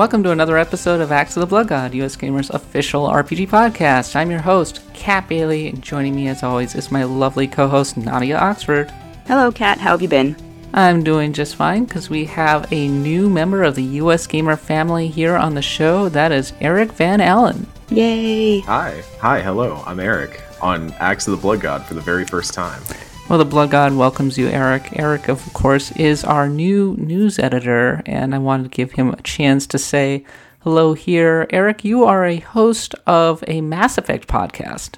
Welcome to another episode of Acts of the Blood God, US Gamer's official RPG podcast. I'm your host, Kat Bailey, and joining me as always is my lovely co host, Nadia Oxford. Hello, Kat. How have you been? I'm doing just fine because we have a new member of the US Gamer family here on the show. That is Eric Van Allen. Yay! Hi. Hi, hello. I'm Eric on Acts of the Blood God for the very first time. Well, the Blood God welcomes you, Eric. Eric, of course, is our new news editor, and I wanted to give him a chance to say hello here. Eric, you are a host of a Mass Effect podcast.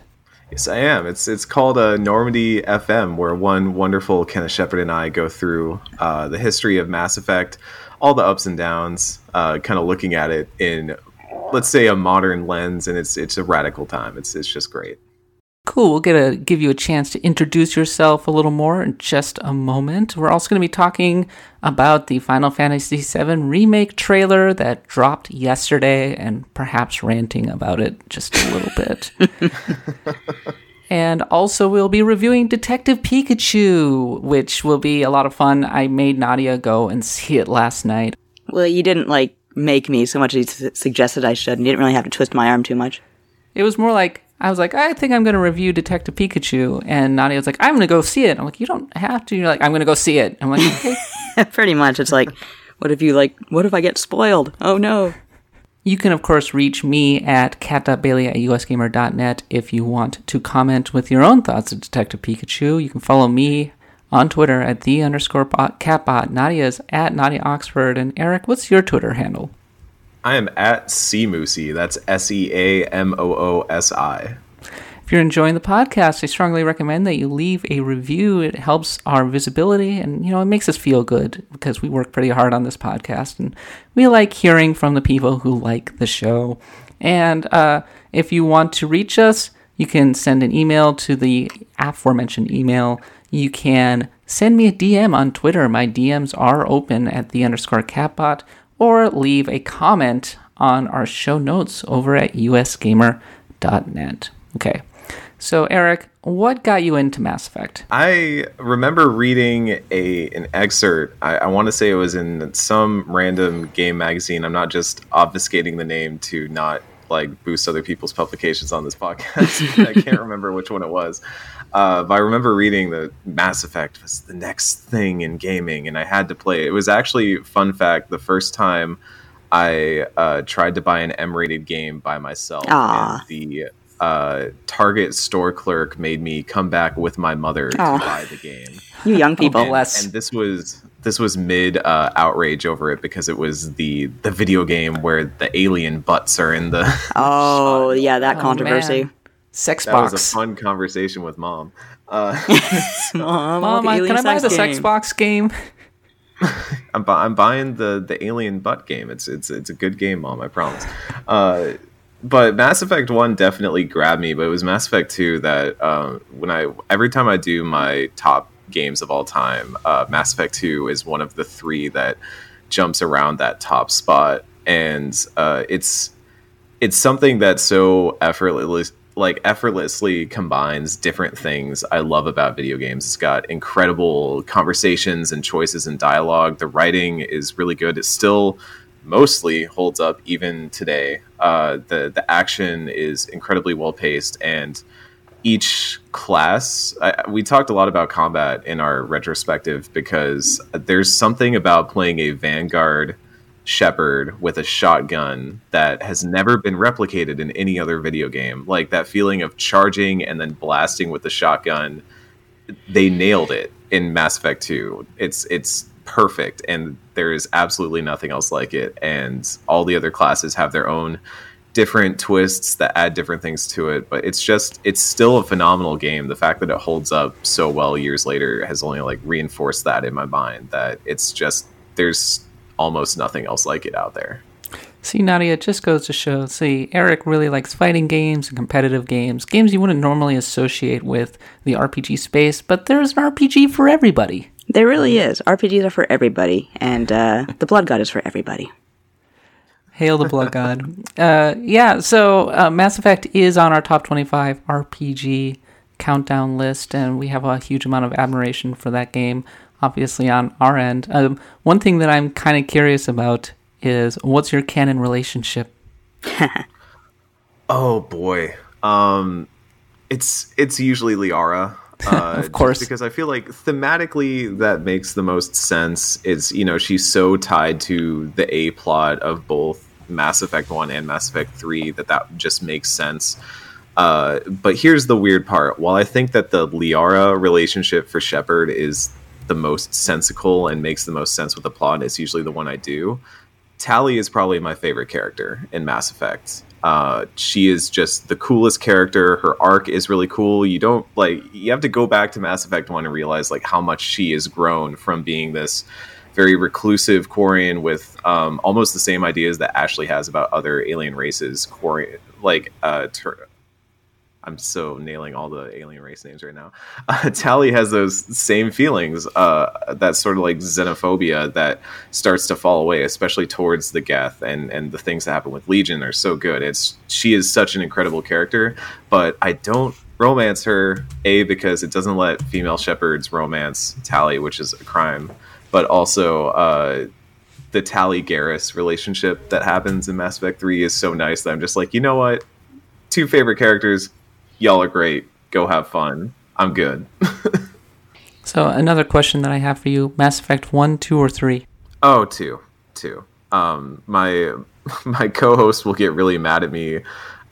Yes, I am. It's it's called uh, Normandy FM, where one wonderful Kenneth Shepard and I go through uh, the history of Mass Effect, all the ups and downs, uh, kind of looking at it in, let's say, a modern lens, and it's it's a radical time. It's it's just great. Cool. We'll get a give you a chance to introduce yourself a little more in just a moment. We're also going to be talking about the Final Fantasy VII remake trailer that dropped yesterday, and perhaps ranting about it just a little bit. and also, we'll be reviewing Detective Pikachu, which will be a lot of fun. I made Nadia go and see it last night. Well, you didn't like make me so much as you suggested I should, and you didn't really have to twist my arm too much. It was more like I was like, I think I'm going to review Detective Pikachu, and Nadia was like, I'm going to go see it. I'm like, you don't have to. You're like, I'm going to go see it. I'm like, okay. Pretty much, it's like, what if you like? What if I get spoiled? Oh no! You can, of course, reach me at cat.bailey at usgamer.net if you want to comment with your own thoughts of Detective Pikachu. You can follow me on Twitter at the underscore bot, catbot. Nadia's at Nadia Oxford. And Eric, what's your Twitter handle? I am at Seamoosi. That's S E A M O O S I. If you're enjoying the podcast, I strongly recommend that you leave a review. It helps our visibility and, you know, it makes us feel good because we work pretty hard on this podcast and we like hearing from the people who like the show. And uh, if you want to reach us, you can send an email to the aforementioned email. You can send me a DM on Twitter. My DMs are open at the underscore catbot or leave a comment on our show notes over at usgamer.net. Okay. So, Eric, what got you into Mass Effect? I remember reading a an excerpt. I, I want to say it was in some random game magazine. I'm not just obfuscating the name to not like boost other people's publications on this podcast. I can't remember which one it was, uh, but I remember reading that Mass Effect was the next thing in gaming, and I had to play it. It was actually fun fact the first time I uh, tried to buy an M-rated game by myself. Aw. And the uh, Target store clerk made me come back with my mother Aw. to buy the game. You young people. Oh, bless. And this was this was mid uh, outrage over it because it was the the video game where the alien butts are in the. oh yeah, that Oh, controversy. man. Sex that was a fun conversation with mom. Uh, Mom, Mom, I- can I buy the sex box game? I'm, bu- I'm buying the the alien butt game. It's it's it's a good game, mom. I promise. Uh, but Mass Effect One definitely grabbed me. But it was Mass Effect Two that uh, when I every time I do my top games of all time, uh, Mass Effect Two is one of the three that jumps around that top spot, and uh, it's it's something that's so effortless like effortlessly combines different things I love about video games. It's got incredible conversations and choices and dialogue. The writing is really good. It still mostly holds up even today. Uh, the the action is incredibly well paced and each class I, we talked a lot about combat in our retrospective because there's something about playing a vanguard Shepard with a shotgun that has never been replicated in any other video game. Like that feeling of charging and then blasting with the shotgun they nailed it in mass effect 2 it's it's perfect and there is absolutely nothing else like it and all the other classes have their own different twists that add different things to it but it's just it's still a phenomenal game. The fact that it holds up so well years later has only like reinforced that in my mind that it's just there's almost nothing else like it out there See, Nadia, it just goes to show. See, Eric really likes fighting games and competitive games, games you wouldn't normally associate with the RPG space, but there's an RPG for everybody. There really is. RPGs are for everybody, and uh, the Blood God is for everybody. Hail the Blood God. Uh, yeah, so uh, Mass Effect is on our top 25 RPG countdown list, and we have a huge amount of admiration for that game, obviously, on our end. Um, one thing that I'm kind of curious about is what's your canon relationship? Oh boy. Um it's it's usually Liara. Uh, Of course. because I feel like thematically that makes the most sense. It's you know she's so tied to the A plot of both Mass Effect One and Mass Effect Three that that just makes sense. Uh, but here's the weird part. While I think that the Liara relationship for Shepard is the most sensical and makes the most sense with the plot, it's usually the one I do. Tali is probably my favorite character in Mass Effect. Uh, she is just the coolest character. Her arc is really cool. You don't like you have to go back to Mass Effect One and realize like how much she has grown from being this very reclusive Quarian with um, almost the same ideas that Ashley has about other alien races. Quarian, like uh, ter- I'm so nailing all the alien race names right now. Uh, Tali has those same feelings, uh, that sort of like xenophobia that starts to fall away, especially towards the Geth and and the things that happen with Legion are so good. It's she is such an incredible character, but I don't romance her a because it doesn't let female Shepards romance Tali, which is a crime, but also. Uh, the Tali Garrus relationship that happens in Mass Effect 3 is so nice that I'm just like, you know what? Two favorite characters, y'all are great. Go have fun. I'm good. So another question that I have for you: Mass Effect one, two, or three? oh, two, two. Um, my my co-host will get really mad at me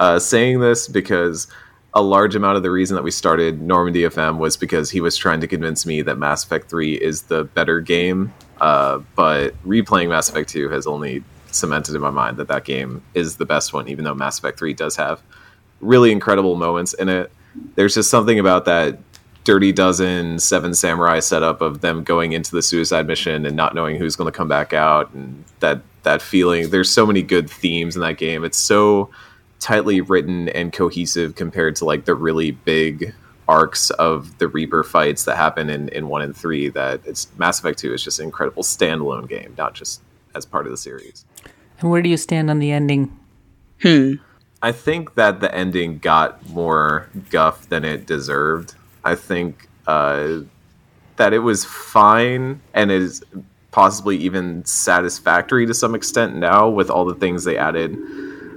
uh, saying this because a large amount of the reason that we started Normandy FM was because he was trying to convince me that Mass Effect 3 is the better game. Uh, but replaying Mass Effect 2 has only cemented in my mind that that game is the best one, even though Mass Effect 3 does have really incredible moments in it. There's just something about that Dirty Dozen Seven Samurai setup of them going into the suicide mission and not knowing who's going to come back out, and that that feeling. There's so many good themes in that game. It's so tightly written and cohesive compared to like the really big arcs of the Reaper fights that happen in, in one and three. That it's Mass Effect Two is just an incredible standalone game, not just as part of the series. And where do you stand on the ending? Hmm. I think that the ending got more guff than it deserved. I think uh, that it was fine and is possibly even satisfactory to some extent now with all the things they added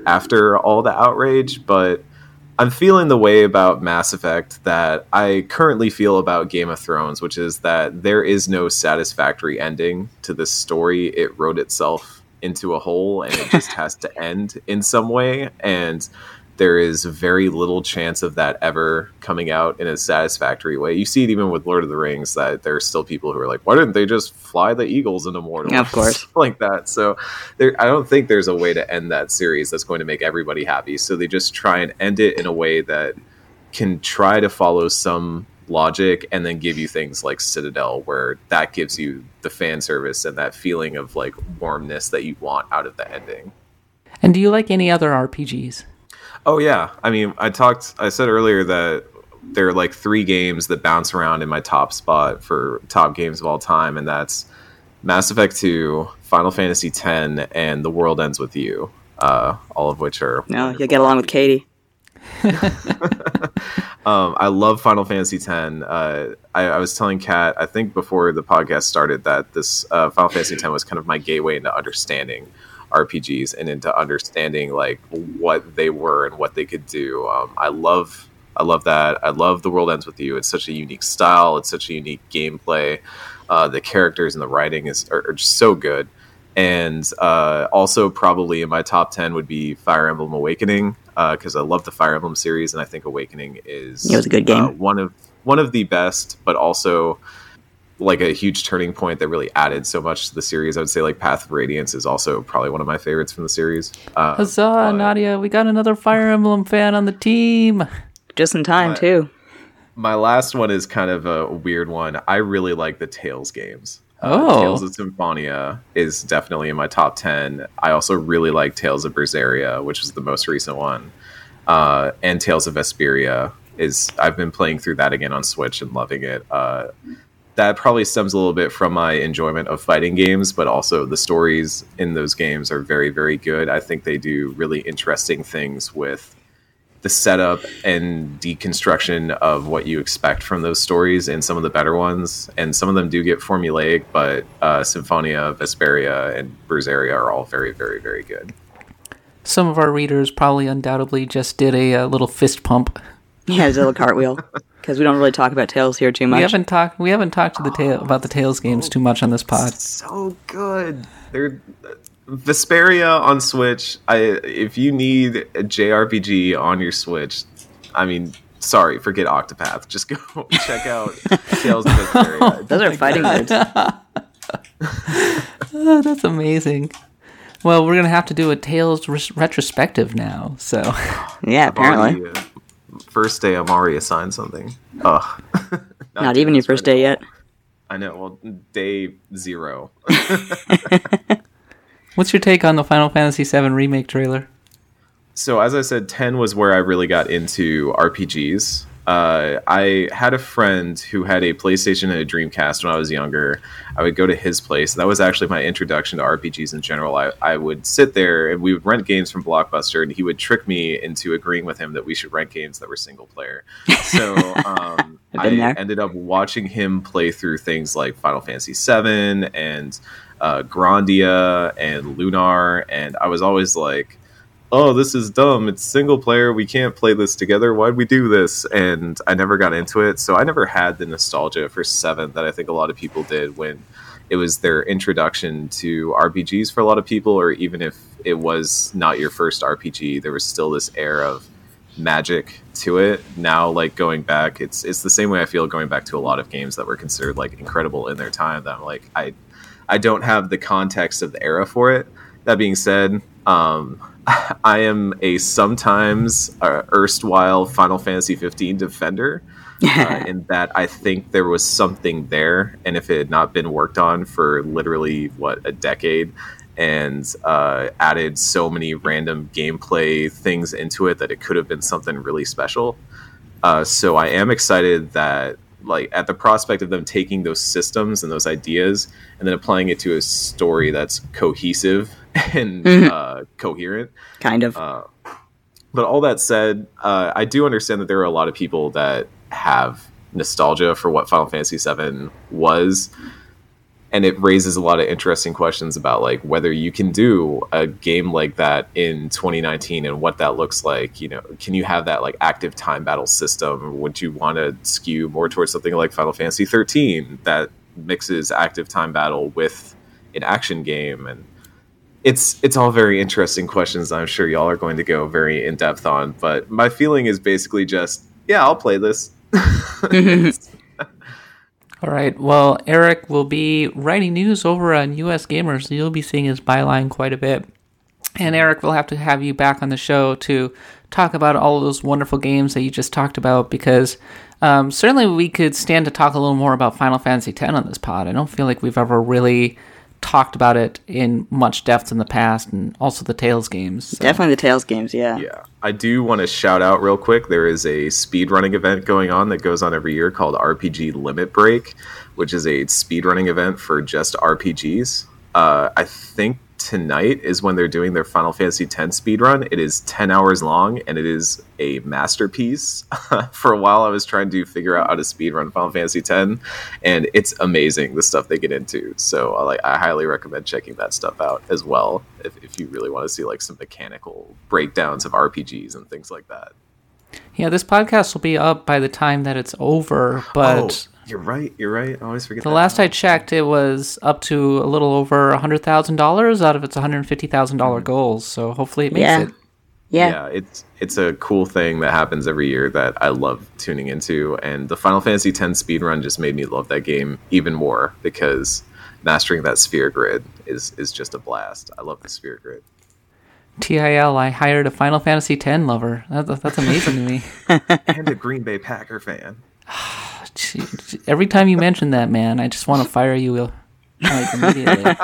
after all the outrage. But I'm feeling the way about Mass Effect that I currently feel about Game of Thrones, which is that there is no satisfactory ending to this story. It wrote itself into a hole and it just has to end in some way. And there is very little chance of that ever coming out in a satisfactory way. You see it even with Lord of the Rings that there are still people who are like, why didn't they just fly the eagles into Mordor? Of course. like that. So there, I don't think there's a way to end that series that's going to make everybody happy. So they just try and end it in a way that can try to follow some logic and then give you things like Citadel, where that gives you the fan service and that feeling of like warmness that you want out of the ending. And do you like any other RPGs? Oh yeah, I mean, I talked. I said earlier that there are like three games that bounce around in my top spot for top games of all time, and that's Mass Effect Two, Final Fantasy 10 and The World Ends with You. Uh, all of which are No, you'll get along with Katie. Um, I love Final Fantasy X. Uh, I, I was telling Kat, I think before the podcast started, that this uh, Final Fantasy X was kind of my gateway into understanding RPGs and into understanding like what they were and what they could do. Um, I love, I love that. I love The World Ends with You. It's such a unique style. It's such a unique gameplay. Uh, the characters and the writing is are, are just so good. And uh, also, probably in my top ten would be Fire Emblem Awakening because I love the Fire Emblem series, and I think Awakening is It was a good game. uh, one of one of the best, but also like a huge turning point that really added so much to the series. I would say like Path of Radiance is also probably one of my favorites from the series. Uh, Huzzah, but- Nadia! We got another Fire Emblem fan on the team. Just in time, What? too. My last one is kind of a weird one. I really like the Tales games. Oh. Uh, Tales of Symphonia is definitely in my top 10. I also really like Tales of Berseria, which is the most recent one. Uh, and Tales of Vesperia is I've been playing through that again on Switch and loving it. Uh, that probably stems a little bit from my enjoyment of fighting games, but also the stories in those games are very, very good. I think they do really interesting things with the setup and deconstruction of what you expect from those stories and some of the better ones, and some of them do get formulaic, but uh, Symphonia, Vesperia, and Berseria are all very, very, very good. Some of our readers probably undoubtedly just did a, a little fist pump. Yeah, it's a little cartwheel because we don't really talk about Tales here too much. We haven't talked. We haven't talked to the tale about the Tales games too much on this pod. So good. They're Vesperia on Switch. I if you need a JRPG on your Switch, I mean, sorry, forget Octopath. Just go check out Tales of Vesperia. Those are fighting words. Oh, that's amazing. Well, we're gonna have to do a Tales res- retrospective now. So Yeah, apparently. Already, uh, first day, I'm already assigned something. Ugh. Not even your first day yet. I know. Well, day zero. What's your take on the Final Fantasy VII remake trailer? so as I said, ten was where I really got into RPGs. Uh, I had a friend who had a PlayStation and a Dreamcast when I was younger. I would go to his place. That was actually my introduction to RPGs in general. I, I would sit there and we would rent games from Blockbuster, and he would trick me into agreeing with him that we should rent games that were single player. So um, I ended up watching him play through things like Final Fantasy VII and uh, Grandia and Lunar, and I was always like, oh, this is dumb. It's single player. We can't play this together. Why'd we do this? And I never got into it. So I never had the nostalgia for Seven that I think a lot of people did when it was their introduction to RPGs for a lot of people, or even if it was not your first RPG, there was still this air of magic to it. Now, like going back, it's it's the same way I feel going back to a lot of games that were considered like incredible in their time. That I'm like, I I don't have the context of the era for it. That being said, um, I am a sometimes uh, erstwhile Final Fantasy 15 defender. Uh, in that I think there was something there, and if it had not been worked on for literally what a decade, and uh, added so many random gameplay things into it that it could have been something really special. Uh, so I am excited that like at the prospect of them taking those systems and those ideas and then applying it to a story that's cohesive and Mhm. uh, coherent. kind of. Uh, but all that said, uh, I do understand that there are a lot of people that have nostalgia for what Final Fantasy VII was, and it raises a lot of interesting questions about like whether you can do a game like that in 2019 and what that looks like. You know, can you have that like active time battle system? Would you want to skew more towards something like Final Fantasy 13 that mixes active time battle with an action game and it's it's all very interesting questions I'm sure y'all are going to go very in depth on, but my feeling is basically just yeah, I'll play this. All right. Well, Eric will be writing news over on US Gamers. You'll be seeing his byline quite a bit. And Eric, we'll have to have you back on the show to talk about all those wonderful games that you just talked about because um, certainly we could stand to talk a little more about Final Fantasy X on this pod. I don't feel like we've ever really talked about it in much depth in the past, and also the Tales games. So- Definitely the Tales games, yeah. Yeah. I do want to shout out real quick. There is a speedrunning event going on that goes on every year called RPG Limit Break, which is a speedrunning event for just RPGs. Uh, I think tonight is when they're doing their Final Fantasy X speedrun. It is 10 hours long and it is a masterpiece. for a while, I was trying to figure out how to speedrun Final Fantasy X, and it's amazing the stuff they get into. So, I like, I highly recommend checking that stuff out as well if, if you really want to see like some mechanical breakdowns of RPGs and things like that. Yeah, this podcast will be up by the time that it's over, but oh, you're right. You're right. I always forget. the that. last I checked, it was up to a little over $100,000 out of its $150,000 hmm. goals. So hopefully it makes Yeah. it. Yeah. yeah, it's it's a cool thing that happens every year that I love tuning into, and the Final Fantasy X speed run just made me love that game even more because mastering that sphere grid is is just a blast. I love the sphere grid. TIL, I hired a Final Fantasy X lover. That, that's amazing to me. and a Green Bay Packer fan. Gee, gee, Every time you mention that, man, I just want to fire you like, immediately.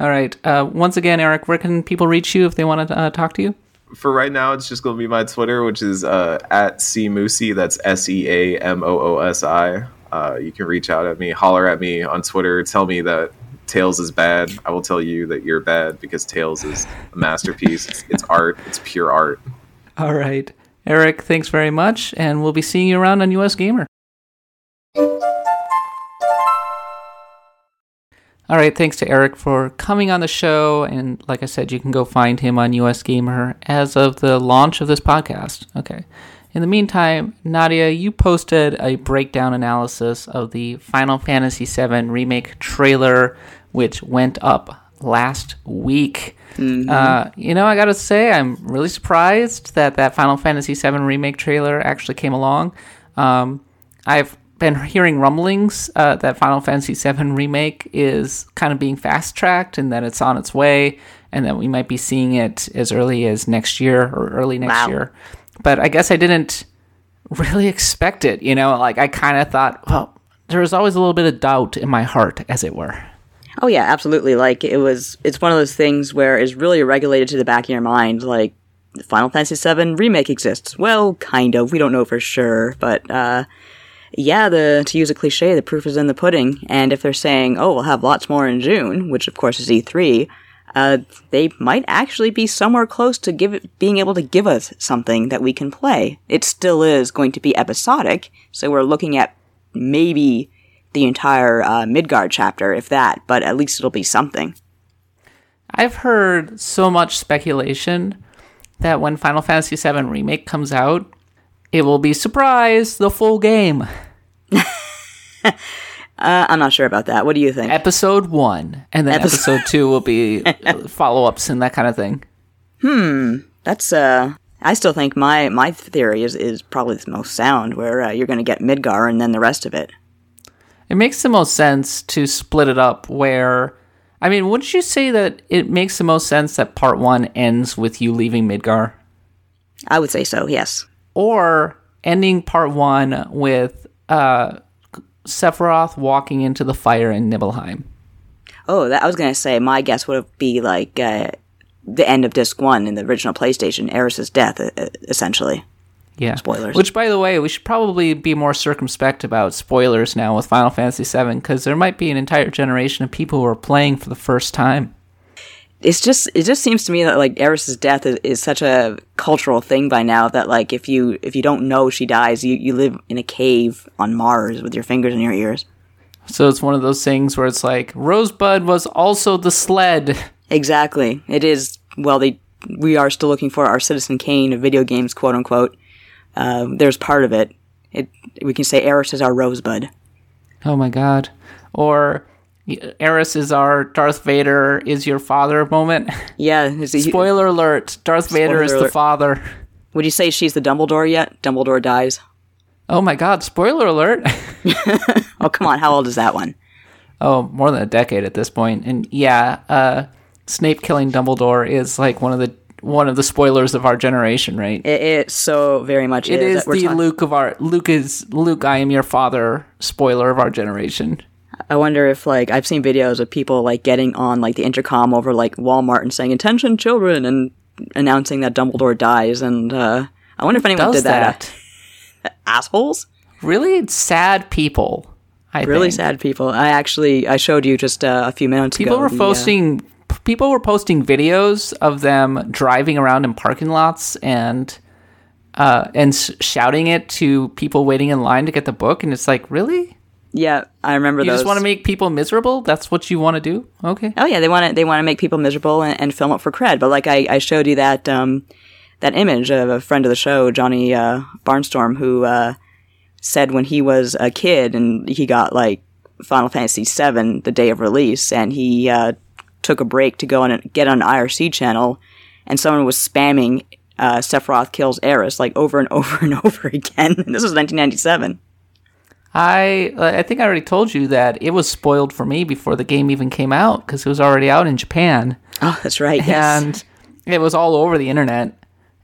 All right. Uh, once again, Eric, where can people reach you if they want to uh, talk to you? For right now, it's just going to be my Twitter, which is uh, at seamoosi. That's S E A M O O S I. Uh, you can reach out at me, holler at me on Twitter, tell me that Tales is bad. I will tell you that you're bad because Tales is a masterpiece. It's, it's art. It's pure art. All right. Eric, thanks very much, and we'll be seeing you around on US Gamer. All right, thanks to Eric for coming on the show. And like I said, you can go find him on US Gamer as of the launch of this podcast. Okay. In the meantime, Nadia, you posted a breakdown analysis of the Final Fantasy VII Remake trailer, which went up last week. Mm-hmm. Uh, you know, I gotta say, I'm really surprised that that Final Fantasy VII Remake trailer actually came along. Um, I've been hearing rumblings uh, that Final Fantasy VII Remake is kind of being fast tracked and that it's on its way, and that we might be seeing it as early as next year or early next wow. year. But I guess I didn't really expect it. You know, like I kind of thought, well, there was always a little bit of doubt in my heart, as it were. Oh yeah, absolutely. Like it was, it's one of those things where it's really regulated to the back of your mind. Like Final Fantasy VII remake exists. Well, kind of. We don't know for sure, but uh, yeah, the to use a cliche, the proof is in the pudding. And if they're saying, "Oh, we'll have lots more in June," which of course is E3, uh, they might actually be somewhere close to give it, being able to give us something that we can play. It still is going to be episodic, so we're looking at maybe the entire uh, Midgar chapter, if that, but at least it'll be something. I've heard so much speculation that when Final Fantasy VII Remake comes out, it will be surprise the full game. uh, I'm not sure about that. What do you think? Episode one, and then episode, episode two will be follow ups and that kind of thing. Hmm, that's uh. I still think my my theory is is probably the most sound, where uh, you're going to get Midgar and then the rest of it. It makes the most sense to split it up. Where, I mean, wouldn't you say that it makes the most sense that part one ends with you leaving Midgar? I would say so. Yes or ending part one with uh, Sephiroth walking into the fire in Nibelheim. Oh, that, I was going to say, my guess would be like uh, the end of disc one in the original PlayStation, Aeris's death, essentially. Yeah. Spoilers. Which, by the way, we should probably be more circumspect about spoilers now with Final Fantasy VII because there might be an entire generation of people who are playing for the first time it's just it just seems to me that like Aeris's death is, is, such a cultural thing by now that like if you if you don't know she dies, you, you live in a cave on Mars with your fingers in your ears. So it's one of those things where it's like Rosebud was also the sled. Exactly. It is well they we are still looking for our Citizen Kane of video games, quote unquote. Uh, there's part of it. It we can say Aeris is our Rosebud. Oh my god. Or Aeris is our Darth Vader is your father moment. Yeah. Spoiler alert: Darth Vader is alert. the father. Would you say she's the Dumbledore yet? Dumbledore dies. Oh my God! Spoiler alert! oh come on! How old is that one? Oh, more than a decade at this point. And yeah, uh, Snape killing Dumbledore is like one of the one of the spoilers of our generation, right? It, it so very much it is. is the Luke of our Luke is Luke. I am your father. Spoiler of our generation. I wonder if like I've seen videos of people like getting on like the intercom over like Walmart and saying "Attention, children!" and announcing that Dumbledore dies. And uh, I wonder if anyone did that. that? Assholes. Really sad people. I really think. sad people. I actually I showed you just uh, a few minutes people ago. People were posting. People were posting videos of them driving around in parking lots and uh, and shouting it to people waiting in line to get the book. And it's like, really? Yeah, I remember you those. just want to make people miserable. That's what you want to do. Okay. Oh yeah, they want to they want to make people miserable and, and, film it for cred. But like I, I showed you that um, that image of a friend of the show, Johnny uh, Barnstorm, who uh, said when he was a kid and he got like Final Fantasy VII the day of release, and he uh, took a break to go and get on an IRC channel, and someone was spamming uh, Sephiroth kills Aeris like over and over and over again. this was 1997. I I think I already told you that it was spoiled for me before the game even came out because it was already out in Japan. Oh, that's right. And yes. it was all over the internet.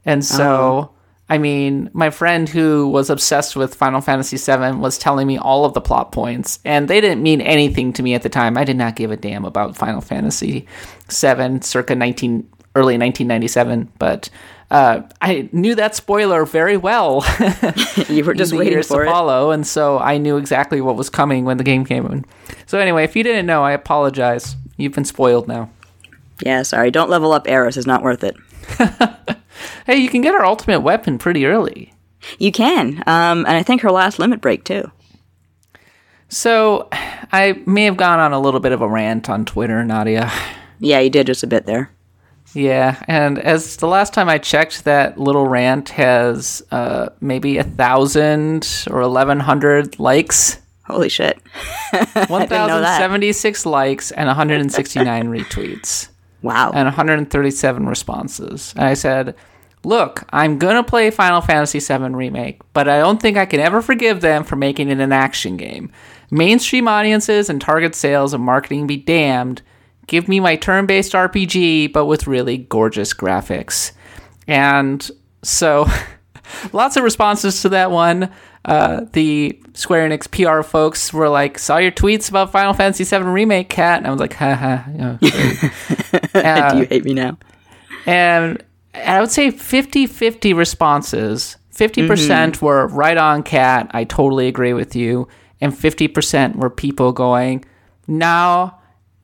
And so, oh. I mean, my friend who was obsessed with Final Fantasy VII was telling me all of the plot points, and they didn't mean anything to me at the time. I did not give a damn about Final Fantasy VII circa 19 early 1997, but uh, I knew that spoiler very well. you were just waiting for to it. follow, and so I knew exactly what was coming when the game came in. So anyway, if you didn't know, I apologize. You've been spoiled now. Yeah, sorry. Don't level up Aeris. It's not worth it. Hey, you can get her ultimate weapon pretty early. You can, um, and I think her last limit break too. So, I may have gone on a little bit of a rant on Twitter, Nadia. Yeah, you did just a bit there. Yeah, and as the last time I checked, that little rant has uh, maybe a thousand or eleven hundred likes. Holy shit! One thousand seventy-six likes and one hundred and sixty-nine retweets. Wow! And one hundred and thirty-seven responses. And I said, "Look, I'm gonna play Final Fantasy VII remake, but I don't think I can ever forgive them for making it an action game. Mainstream audiences and target sales and marketing be damned." give me my turn based RPG, but with really gorgeous graphics. And so, lots of responses to that one. Uh, the Square Enix PR folks were like, "Saw your tweets about Final Fantasy VII Remake, Kat," and I was like, "Ha You know, uh, Do you hate me now?" And I would say 50-50 responses. 50% mm hmm were right on, Cat. I totally agree with you, and fifty percent were people going, "Now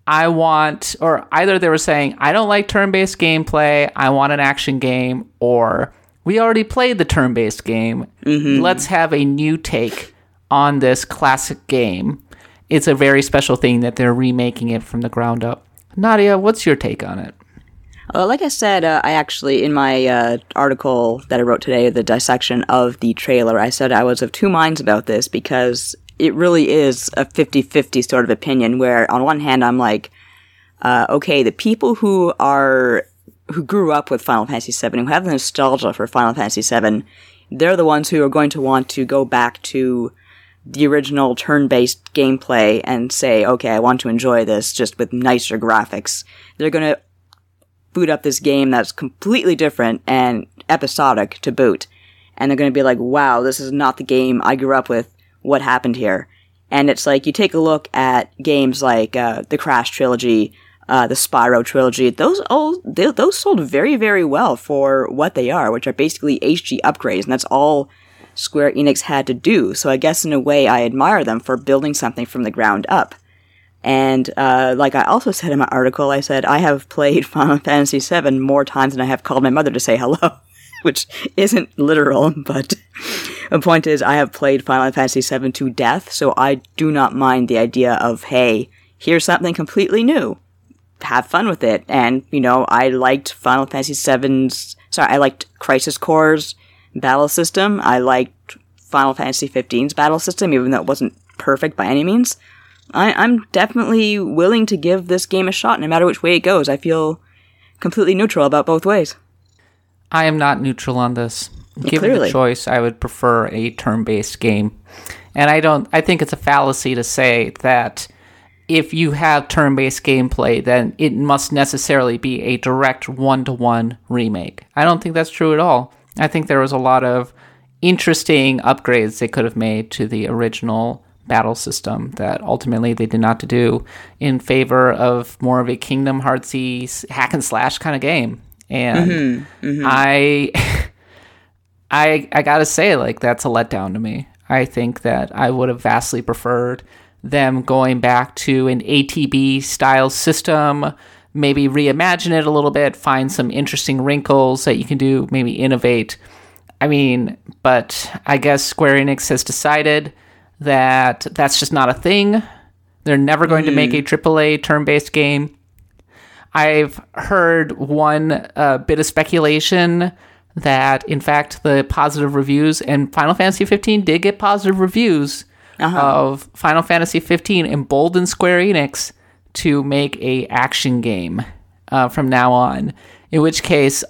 I want, or either they were saying, I don't like turn based gameplay, I want an action game, or we already played the turn based game. Mm-hmm. Let's have a new take on this classic game. It's a very special thing that they're remaking it from the ground up. Nadia, what's your take on it? Well, like I said, uh, I actually, in my uh, article that I wrote today, the dissection of the trailer, I said I was of two minds about this because it really is a 50-50 sort of opinion where on one hand I'm like, uh, okay, the people who are, who grew up with Final Fantasy VII, who have the nostalgia for Final Fantasy VII, they're the ones who are going to want to go back to the original turn-based gameplay and say, okay, I want to enjoy this just with nicer graphics. They're going to boot up this game that's completely different and episodic to boot. And they're going to be like, wow, this is not the game I grew up with what happened here. And it's like you take a look at games like uh, the Crash trilogy, uh, the Spyro trilogy. Those all they, those sold very very well for what they are, which are basically HD upgrades, and that's all Square Enix had to do. So I guess in a way I admire them for building something from the ground up. And uh, like I also said in my article, I said I have played Final Fantasy VII more times than I have called my mother to say hello, which isn't literal, but the point is, I have played Final Fantasy VII to death, so I do not mind the idea of, hey, here's something completely new. Have fun with it. And, you know, I liked Final Fantasy VII's, sorry, I liked Crisis Core's battle system. I liked Final Fantasy XV's battle system, even though it wasn't perfect by any means. I, I'm definitely willing to give this game a shot, no matter which way it goes. I feel completely neutral about both ways. I am not neutral on this. Given Clearly. the choice, I would prefer a turn-based game. And I don't I think it's a fallacy to say that if you have turn-based gameplay, then it must necessarily be a direct one-to-one remake. I don't think that's true at all. I think there was a lot of interesting upgrades they could have made to the original battle system that ultimately they did not do in favor of more of a Kingdom Heartsy hack and slash kind of game. And mm-hmm, mm-hmm. I I I gotta say, like that's a letdown to me. I think that I would have vastly preferred them going back to an ATB style system, maybe reimagine it a little bit, find some interesting wrinkles that you can do, maybe innovate. I mean, but I guess Square Enix has decided that that's just not a thing. They're never going mm. to make a AAA turn based game. I've heard one uh, bit of speculation that in fact the positive reviews and Final Fantasy 15 did get positive reviews uh-huh. of Final Fantasy 15 emboldened Square Enix to make a action game uh, from now on. In which case,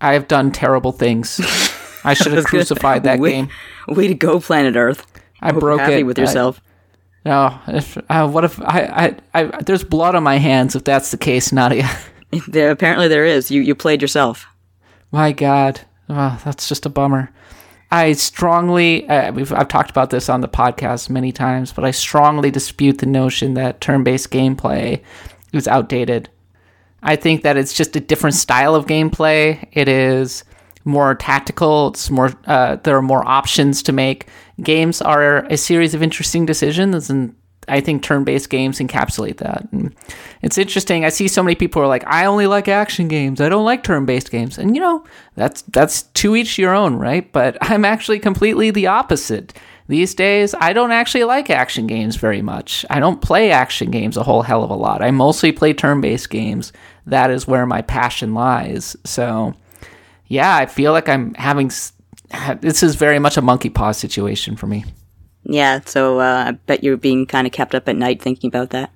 I have done terrible things. I should have crucified that way, game. Way to go, Planet Earth. I, I broke happy it with yourself. I, no, if, uh, what if I, I, I? There's blood on my hands. If that's the case, Nadia. There, apparently there is. You you played yourself. My God. Oh, that's just a bummer. I strongly, uh, I've talked about this on the podcast many times, but I strongly dispute the notion that turn based gameplay is outdated. I think that it's just a different style of gameplay. It is more tactical. It's more. Uh, there are more options to make. Games are a series of interesting decisions, and I think turn-based games encapsulate that. And it's interesting. I see so many people are like, "I only like action games. I don't like turn-based games." And you know, that's that's to each your own, right? But I'm actually completely the opposite. These days, I don't actually like action games very much. I don't play action games a whole hell of a lot. I mostly play turn-based games. That is where my passion lies. So, yeah, I feel like I'm having this is very much a monkey paw situation for me. Yeah, so uh, I bet you're being kind of kept up at night thinking about that.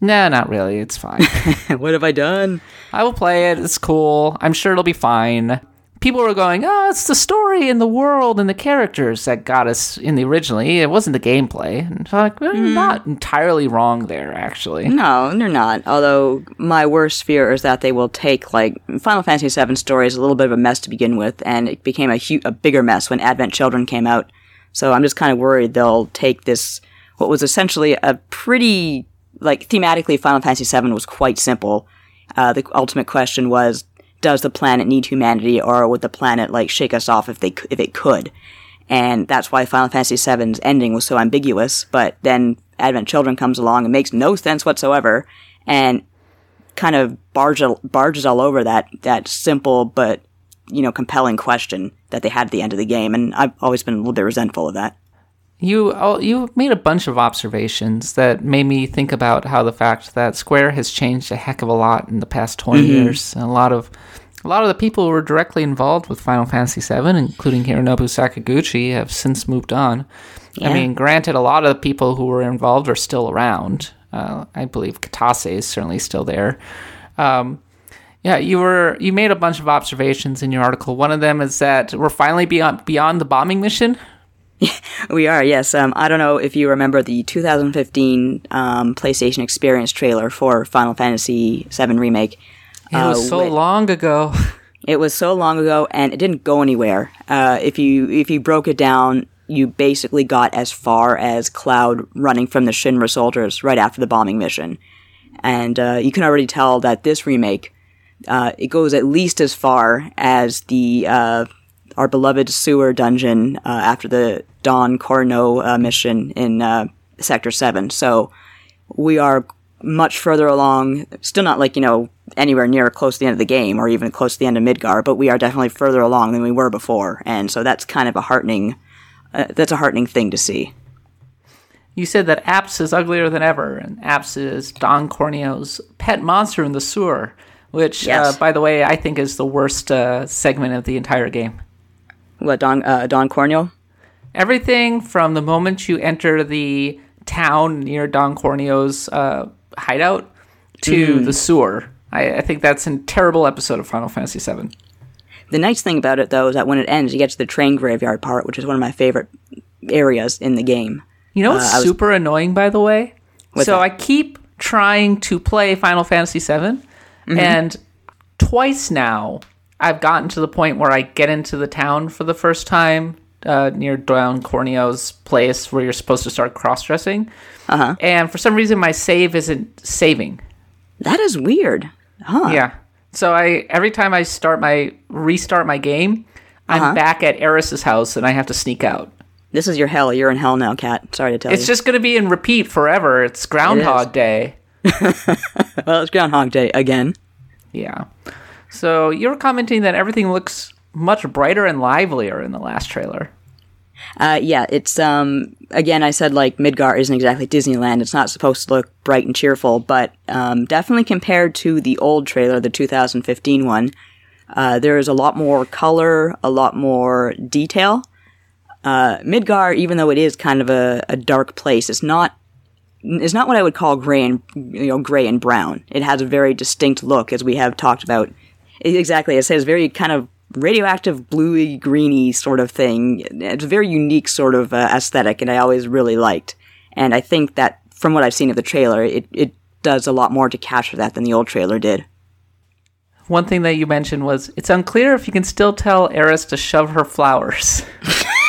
Nah, not really. It's fine. what have I done? I will play it. It's cool. I'm sure it'll be fine. People were going, oh, it's the story and the world and the characters that got us in the originally. It wasn't the gameplay. And so like, well, mm. not entirely wrong there, actually. No, they're not. Although my worst fear is that they will take like Final Fantasy VII story is a little bit of a mess to begin with, and it became a, hu- a bigger mess when Advent Children came out so I'm just kind of worried they'll take this, what was essentially a pretty, like, thematically, Final Fantasy VII was quite simple. Uh, the ultimate question was, does the planet need humanity, or would the planet, like, shake us off if they, if it could? And that's why Final Fantasy VII's ending was so ambiguous, but then Advent Children comes along and makes no sense whatsoever, and kind of barges, barges all over that, that simple but you know, compelling question that they had at the end of the game, and I've always been a little bit resentful of that. You you made a bunch of observations that made me think about how the fact that Square has changed a heck of a lot in the past 20 mm-hmm. years. And a lot of a lot of the people who were directly involved with Final Fantasy VII, including Hironobu Sakaguchi, have since moved on. Yeah. I mean, granted, a lot of the people who were involved are still around. Uh, I believe Kitase is certainly still there. Um, yeah, you were you made a bunch of observations in your article. One of them is that we're finally beyond beyond the bombing mission. we are, yes. Um, I don't know if you remember the 2015 um, PlayStation Experience trailer for Final Fantasy VII Remake. It uh, was so long ago. It was so long ago, and it didn't go anywhere. Uh, if you if you broke it down, you basically got as far as Cloud running from the Shinra soldiers right after the bombing mission, and uh, you can already tell that this remake uh, it goes at least as far as the uh, our beloved sewer dungeon uh, after the Don Corneo uh, mission in uh, Sector Seven. So we are much further along. Still not like you know anywhere near close to the end of the game or even close to the end of Midgar, but we are definitely further along than we were before. And so that's kind of a heartening. Uh, that's a heartening thing to see. You said that Aps is uglier than ever, and Aps is Don Corneo's pet monster in the sewer which, uh, yes. uh, by the way, I think is the worst uh, segment of the entire game. What Don uh, Don Corneo? Everything from the moment you enter the town near Don Corneo's uh, hideout to mm. the sewer. I, I, think that's a terrible episode of Final Fantasy VII. The nice thing about it, though, is that when it ends, you get to the train graveyard part, which is one of my favorite areas in the game. You know what's uh, super was... annoying, by the way? What's so that? I keep trying to play Final Fantasy VII, Mm-hmm. And twice now, I've gotten to the point where I get into the town for the first time uh, near Don Corneo's place where you're supposed to start cross dressing. Uh-huh. And for some reason, my save isn't saving. That is weird. Huh. Yeah. So I every time I start my restart my game, I'm uh-huh. back at Aeris's house and I have to sneak out. This is your hell. You're in hell now, Kat. Sorry to tell it's you. It's just going to be in repeat forever. It's Groundhog it Day. well, it's Groundhog Day again. Yeah. So you're commenting that everything looks much brighter and livelier in the last trailer. Uh, yeah, it's um again I said like Midgar isn't exactly Disneyland. It's not supposed to look bright and cheerful, but um, definitely compared to the old trailer, the 2015 one, uh, there is a lot more color, a lot more detail. Uh, Midgar, even though it is kind of a, a dark place, it's not is not what I would call gray and you know gray and brown. It has a very distinct look, as we have talked about. Exactly, it says very kind of radioactive, bluey, greeny sort of thing. It's a very unique sort of uh, aesthetic, and I always really liked. And I think that from what I've seen of the trailer, it it does a lot more to capture that than the old trailer did. One thing that you mentioned was it's unclear if you can still tell Aeris to shove her flowers.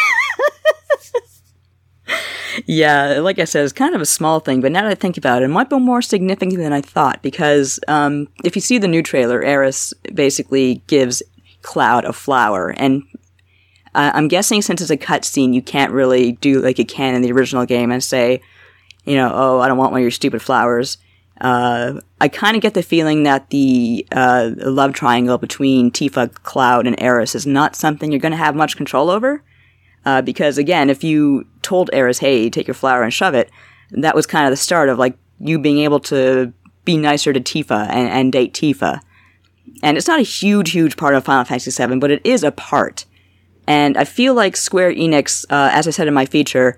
yeah, like I said, it's kind of a small thing, but now that I think about it, it might be more significant than I thought because um, if you see the new trailer, Aeris basically gives Cloud a flower, and uh, I'm guessing since it's a cutscene, you can't really do like you can in the original game and say, you know, oh, I don't want one of your stupid flowers. Uh, I kind of get the feeling that the uh, love triangle between Tifa, Cloud, and Aeris is not something you're going to have much control over. Uh, because again, if you told Aeris, "Hey, take your flower and shove it," that was kind of the start of like you being able to be nicer to Tifa and, and date Tifa. And it's not a huge, huge part of Final Fantasy VII, but it is a part. And I feel like Square Enix, uh, as I said in my feature,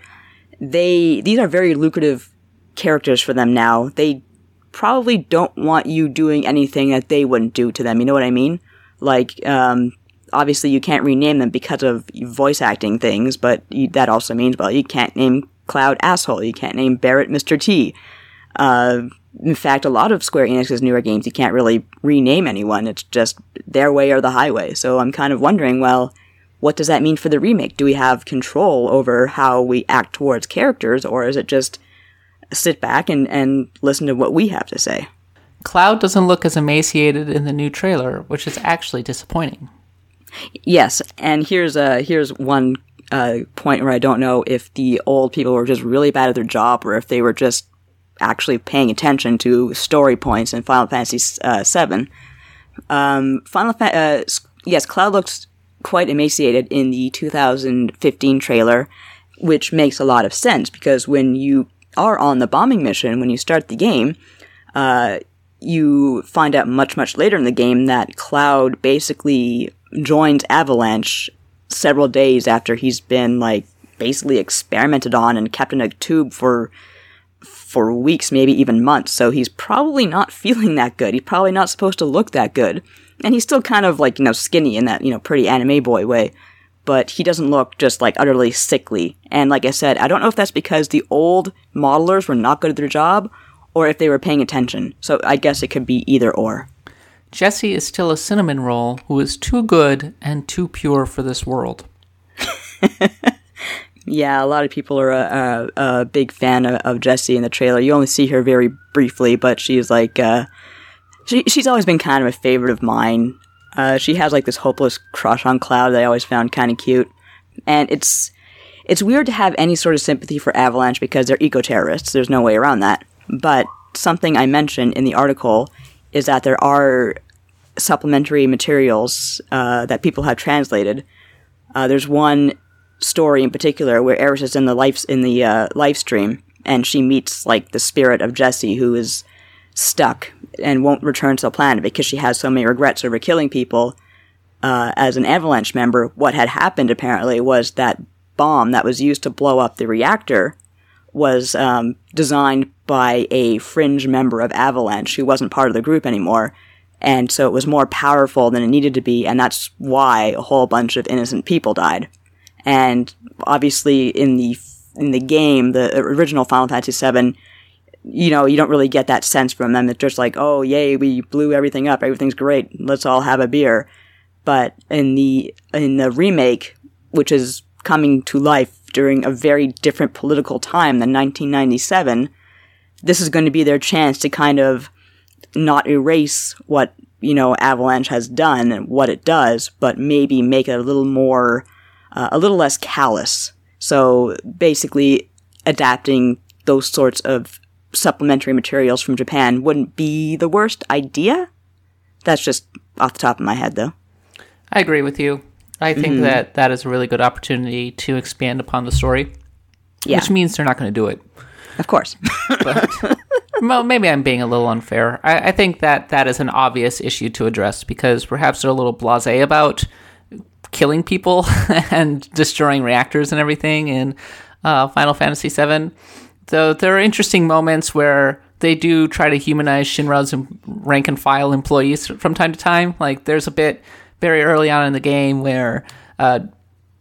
they these are very lucrative characters for them now. They probably don't want you doing anything that they wouldn't do to them. You know what I mean? Like, um, obviously you can't rename them because of voice acting things, but you, that also means, well, you can't name Cloud asshole. You can't name Barret Mr. T. Uh, in fact, a lot of Square Enix's newer games, you can't really rename anyone. It's just their way or the highway. So I'm kind of wondering, well, what does that mean for the remake? Do we have control over how we act towards characters, or is it just sit back and, and listen to what we have to say? Cloud doesn't look as emaciated in the new trailer, which is actually disappointing. Yes, and here's a here's one uh, point where I don't know if the old people were just really bad at their job or if they were just actually paying attention to story points in Final Fantasy uh, VII. Um, Final Fa- uh, yes, Cloud looks quite emaciated in the 2015 trailer, which makes a lot of sense because when you are on the bombing mission, when you start the game, uh, you find out much, much later in the game that Cloud basically joins Avalanche several days after he's been like basically experimented on and kept in a tube for for weeks, maybe even months. So he's probably not feeling that good. He's probably not supposed to look that good. And he's still kind of like, you know, skinny in that, you know, pretty anime boy way. But he doesn't look just like utterly sickly. And like I said, I don't know if that's because the old modelers were not good at their job or if they were paying attention. So I guess it could be either or. Jessie is still a cinnamon roll who is too good and too pure for this world. yeah, a lot of people are a, a, a big fan of, of, Jessie in the trailer. You only see her very briefly, but she's like, uh, she, she's always been kind of a favorite of mine. Uh, she has like this hopeless crush on Cloud that I always found kind of cute. And it's, it's weird to have any sort of sympathy for Avalanche because they're eco terrorists. There's no way around that. But something I mentioned in the article is that there are supplementary materials uh, that people have translated. Uh, there's one story in particular where Aeris is in the life in the uh, Lifestream, and she meets like the spirit of Jessie, who is stuck and won't return to the planet because she has so many regrets over killing people. Uh, as an Avalanche member, what had happened apparently was that bomb that was used to blow up the reactor was um, designed by a fringe member of Avalanche who wasn't part of the group anymore. And so it was more powerful than it needed to be, and that's why a whole bunch of innocent people died. And obviously, in the in the game, the original Final Fantasy VII, you know, you don't really get that sense from them. It's just like, oh, yay, we blew everything up, everything's great, let's all have a beer. But in the in the remake, which is coming to life during a very different political time than 1997, this is going to be their chance to kind of not erase what, you know, Avalanche has done and what it does, but maybe make it a little more, uh, a little less callous. So basically, adapting those sorts of supplementary materials from Japan wouldn't be the worst idea. That's just off the top of my head, though. I agree with you. I think mm-hmm. that that is a really good opportunity to expand upon the story. Yeah. Which means they're not going to do it. Of course. but, well, maybe I'm being a little unfair. I, I, think that that is an obvious issue to address because perhaps they're a little blase about killing people and destroying reactors and everything in uh, Final Fantasy VII. Though there are interesting moments where they do try to humanize Shinra's rank and file employees from time to time. Like there's a bit very early on in the game where uh,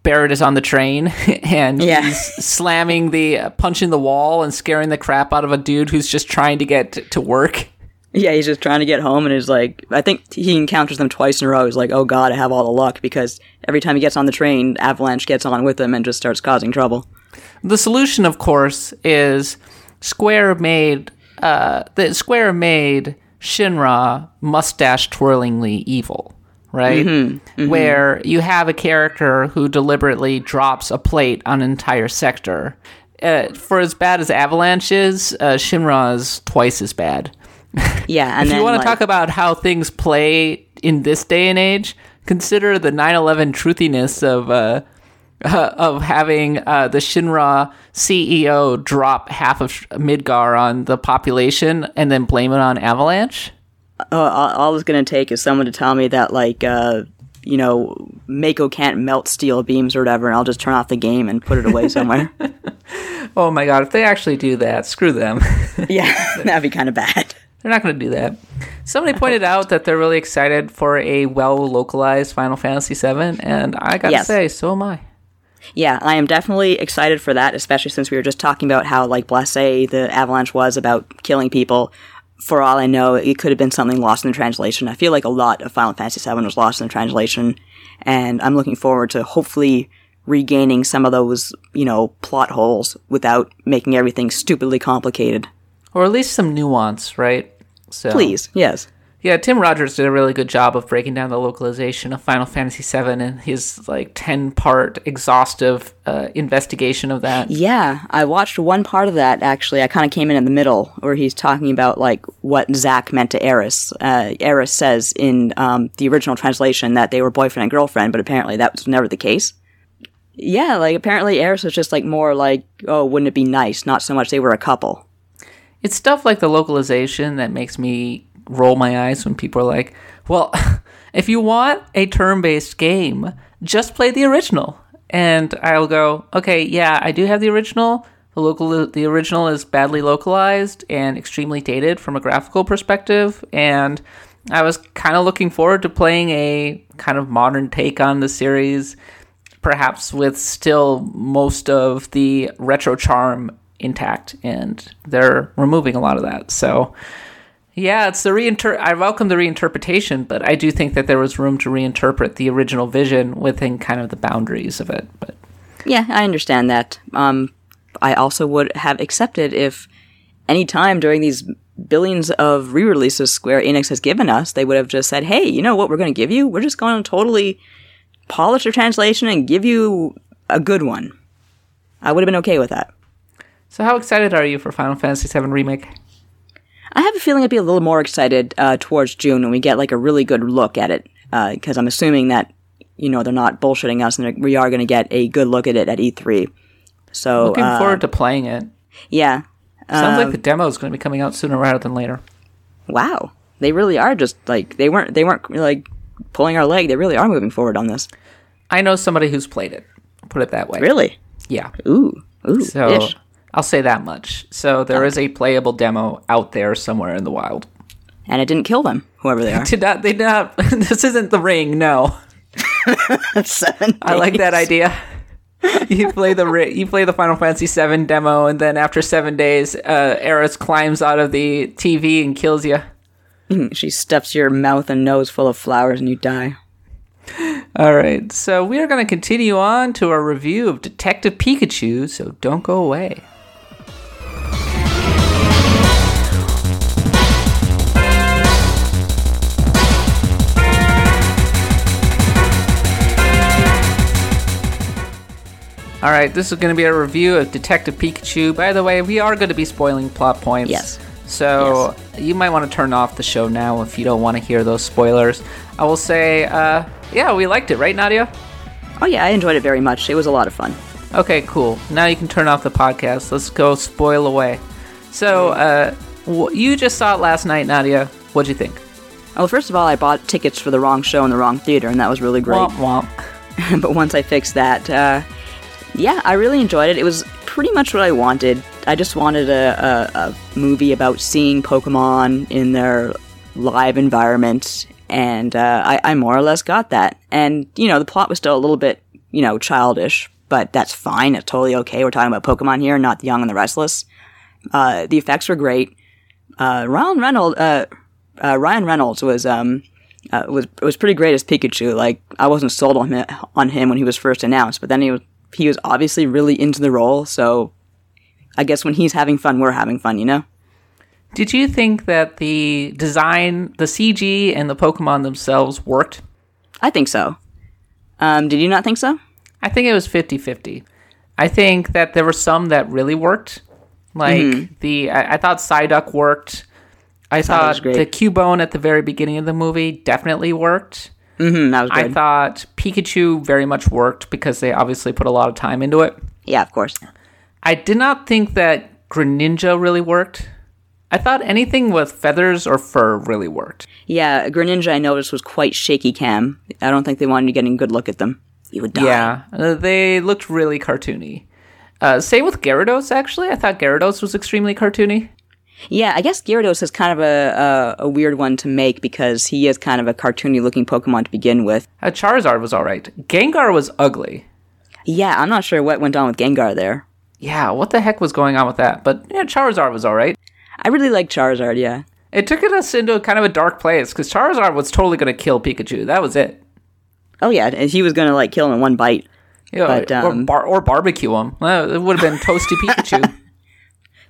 Barret is on the train and yeah. he's slamming the uh, punching the wall and scaring the crap out of a dude who's just trying to get t- to work. Yeah, he's just trying to get home and is like, I think he encounters them twice in a row. He's like, oh god, I have all the luck because every time he gets on the train, Avalanche gets on with him and just starts causing trouble. The solution, of course, is Square made uh, the Square made Shinra mustache twirlingly evil right? Mm-hmm, mm-hmm. Where you have a character who deliberately drops a plate on an entire sector. uh, for as bad as Avalanche is, uh, Shinra is twice as bad. Yeah, and if then you want like, to talk about how things play in this day and age, consider the 9/11 truthiness of uh, uh, of having uh, the Shinra CEO drop half of Midgar on the population and then blame it on Avalanche. Uh, all, it's gonna take is someone to tell me that like uh, you know Mako can't melt steel beams or whatever, and I'll just turn off the game and put it away somewhere. Oh my god, if they actually do that, screw them. yeah, that'd be kind of bad. They're not going to do that. Somebody pointed out that they're really excited for a well localized Final Fantasy VII, and I got to Yes. say, so am I. Yeah, I am definitely excited for that, especially since we were just talking about how like blasé the Avalanche was about killing people. For all I know, it could have been something lost in the translation. I feel like a lot of Final Fantasy VII was lost in the translation, and I'm looking forward to hopefully regaining some of those, you know, plot holes without making everything stupidly complicated. Or at least some nuance, right? So, Please, yes. Yeah, Tim Rogers did a really good job of breaking down the localization of Final Fantasy VII and his like ten part exhaustive uh, investigation of that. Yeah, I watched one part of that actually. I kind of came in in the middle where he's talking about like what Zack meant to Aeris. Uh, Aeris says in um, the original translation that they were boyfriend and girlfriend, but apparently that was never the case. Yeah, like apparently Aeris was just like more like, oh, wouldn't it be nice? Not so much they were a couple. It's stuff like the localization that makes me roll my eyes when people are like, "Well, if you want a turn-based game, just play the original." And I'll go, "Okay, yeah, I do have the original. The local the original is badly localized and extremely dated from a graphical perspective, and I was kind of looking forward to playing a kind of modern take on the series, perhaps with still most of the retro charm intact, and they're removing a lot of that. So, yeah, it's the reinter. I welcome the reinterpretation, but I do think that there was room to reinterpret the original vision within kind of the boundaries of it. But Yeah, I understand that. Um, I also would have accepted if any time during these billions of re-releases Square Enix has given us, they would have just said, "Hey, you know what we're going to give you? We're just going to totally polish the translation and give you a good one." I would have been okay with that. so, how excited are you for Final Fantasy VII remake? I have a feeling I'd be a little more excited uh, towards June when we get like a really good look at it, because I'm assuming that you know they're not bullshitting us and we are going to get a good look at it at E3. So Looking uh, forward to playing it. yeah, Sounds like the demo is going to be coming out sooner rather than later. wow they really are just like they weren't they weren't like pulling our leg they really are moving forward on this I know somebody who's played it. Put it that way. really Yeah. ooh ooh So ish. I'll say that much. So there is a playable demo out there somewhere in the wild. and it didn't kill them whoever they are Did not they did not this isn't the ring, no. seven I like that idea. you play the ri- you play the Final Fantasy VII demo, and then after seven days, uh, Aeris climbs out of the TV and kills you. she stuffs your mouth and nose full of flowers and you die All right, so we are going to continue on to our review of Detective Pikachu. So don't go away. All right, this is going to be a review of Detective Pikachu. By the way, we are going to be spoiling plot points. Yes. So you might want to turn off the show now if you don't want to hear those spoilers. I will say, uh, yeah, we liked it, right, Nadia? oh yeah i enjoyed it very much it was a lot of fun Okay, cool. Now you can turn off the podcast. Let's go spoil away. So, uh, w- you just saw it last night, Nadia. What'd you think? well first of all i bought tickets for the wrong show in the wrong theater and that was really great Womp womp. but once I fixed that, uh, yeah, I really enjoyed it. It was pretty much what I wanted. I just wanted a, a, a movie about seeing Pokemon in their live environment, and uh, I, I more or less got that. And you know, the plot was still a little bit, you know, childish, but that's fine. It's totally okay. We're talking about Pokemon here, not the Young and the Restless. Uh, the effects were great. Uh, Ryan Reynolds, uh, uh, Ryan Reynolds was um, uh, was was pretty great as Pikachu. Like I wasn't sold on him, on him when he was first announced, but then he was he was obviously really into the role. So I guess when he's having fun, we're having fun, you know. Did you think that the design, the CG, and the Pokemon themselves worked? I think so. Um, did you not think so? I think it was 50 50. I think that there were some that really worked. Like the, I, I thought Psyduck worked. I was thought great. the Cubone at the very beginning of the movie definitely worked. Mm, that was I thought Pikachu very much worked because they obviously put a lot of time into it. yeah, of course. I did not think that Greninja really worked. I thought anything with feathers or fur really worked. Yeah, Greninja I noticed was quite shaky cam. I don't think they wanted to get a good look at them. You would die. Yeah, uh, they looked really cartoony. Uh, same with Gyarados, actually. I thought Gyarados was extremely cartoony. Yeah, I guess Gyarados is kind of a, a a weird one to make because he is kind of a cartoony looking Pokemon to begin with. Uh, Charizard was alright. Gengar was ugly. Yeah, I'm not sure what went on with Gengar there. Yeah, what the heck was going on with that? But yeah, Charizard was alright. I really like Charizard. Yeah. It took us into kind of a dark place because Charizard was totally going to kill Pikachu. That was it. Oh yeah, and he was gonna like kill him in one bite. Know, But, um, or, bar- or barbecue him. It would have been toasty Pikachu.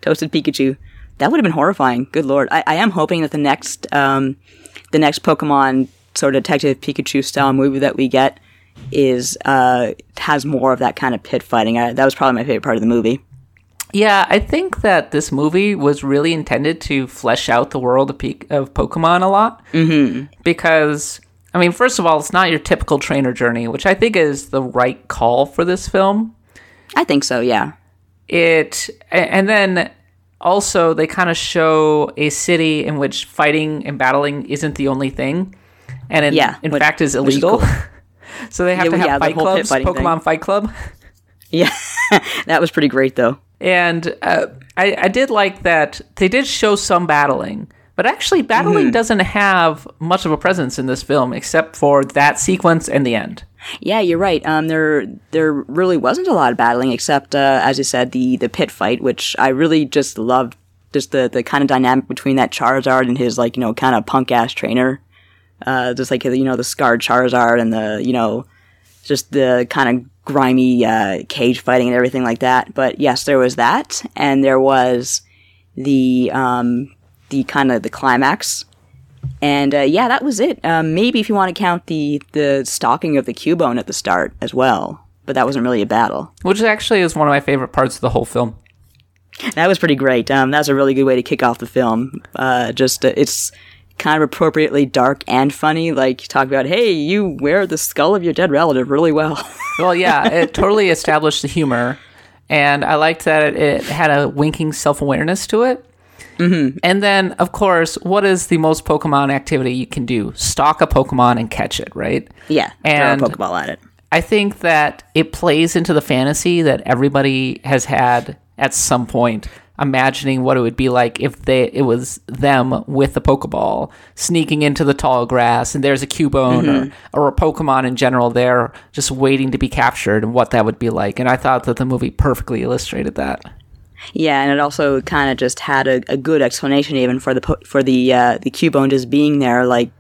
Toasted Pikachu. That would have been horrifying. Good lord. I, I am hoping that the next um, the next Pokemon sort of Detective Pikachu style movie that we get is uh, has more of that kind of pit fighting. I, that was probably my favorite part of the movie. Yeah, I think that this movie was really intended to flesh out the world of, Pe- of Pokemon a lot. Mm-hmm. Because, I mean, first of all, it's not your typical trainer journey, which I think is the right call for this film. I think so. Yeah. It, and then also they kind of show a city in which fighting and battling isn't the only thing, and in, Yeah, in which- fact is which is illegal. cool. so they have Yeah, to have yeah, fight clubs, fighting thing. Pokemon Fight Club. Yeah. that was pretty great though. And uh, I, I did like that they did show some battling, but actually, battling doesn't have much of a presence in this film except for that sequence and the end. Yeah, you're right. Um, there there really wasn't a lot of battling except, uh, as you said, the the pit fight, which I really just loved. Just the the kind of dynamic between that Charizard and his like you know kind of punk ass trainer. Uh, just like you know the scarred Charizard and the you know just the kind of grimy uh, cage fighting and everything like that. But yes, there was that, and there was the um, the kind of the climax. And uh, yeah, that was it. Um, maybe if you want to count the the stalking of the Cubone at the start as well, but that wasn't really a battle. Which actually is one of my favorite parts of the whole film. That was pretty great. Um, that was a really good way to kick off the film. Uh, just uh, it's kind of appropriately dark and funny. Like talk about, hey, you wear the skull of your dead relative really well. Well, yeah, it totally established the humor, and I liked that it, it had a winking self awareness to it. Mm-hmm. And then, of course, what is the most Pokemon activity you can do? Stalk a Pokemon and catch it, right? yeah, And- throw a Pokeball at it. I think that it plays into the fantasy that everybody has had at some point, imagining what it would be like if they it was them with the Pokeball sneaking into the tall grass, and there's a Cubone or, or a Pokemon in general there, just waiting to be captured, and what that would be like. And I thought that the movie perfectly illustrated that. Yeah, and it also kind of just had a, a good explanation even for the po- for the uh, the Cubone just being there. Like,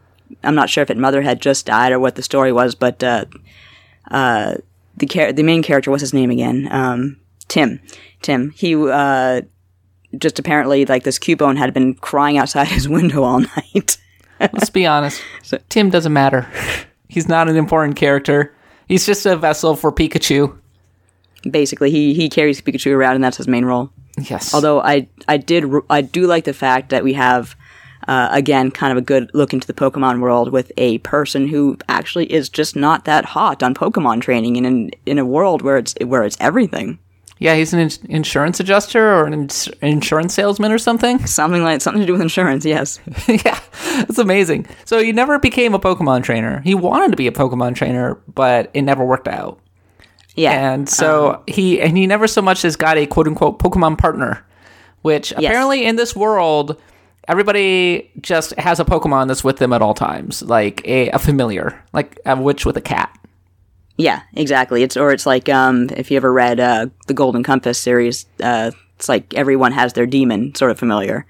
I'm not sure if it mother had just died or what the story was, but uh, uh, the char- the main character, what's his name again? Um, Tim. Tim. He uh, just apparently like this Cubone had been crying outside his window all night. Let's be honest, Tim doesn't matter. He's not an important character. He's just a vessel for Pikachu. Basically, he he carries Pikachu around, and that's his main role. Yes. Although I I did I do like the fact that we have uh, again kind of a good look into the Pokemon world with a person who actually is just not that hot on Pokemon training in in a world where it's where it's everything Yeah, he's an ins- insurance adjuster or an ins- insurance salesman or something. something like something to do with insurance. Yes, yeah, that's amazing. So he never became a Pokemon trainer. He wanted to be a Pokemon trainer, but it never worked out. Yeah, And so he and he never so much as got a quote unquote Pokemon partner, which apparently in this world everybody just has a Pokemon that's with them at all times, like a, a familiar, like a witch with a cat. yeah, exactly. It's or it's like um if you ever read uh, the Golden Compass series, uh, it's like everyone has their daemon sort of familiar,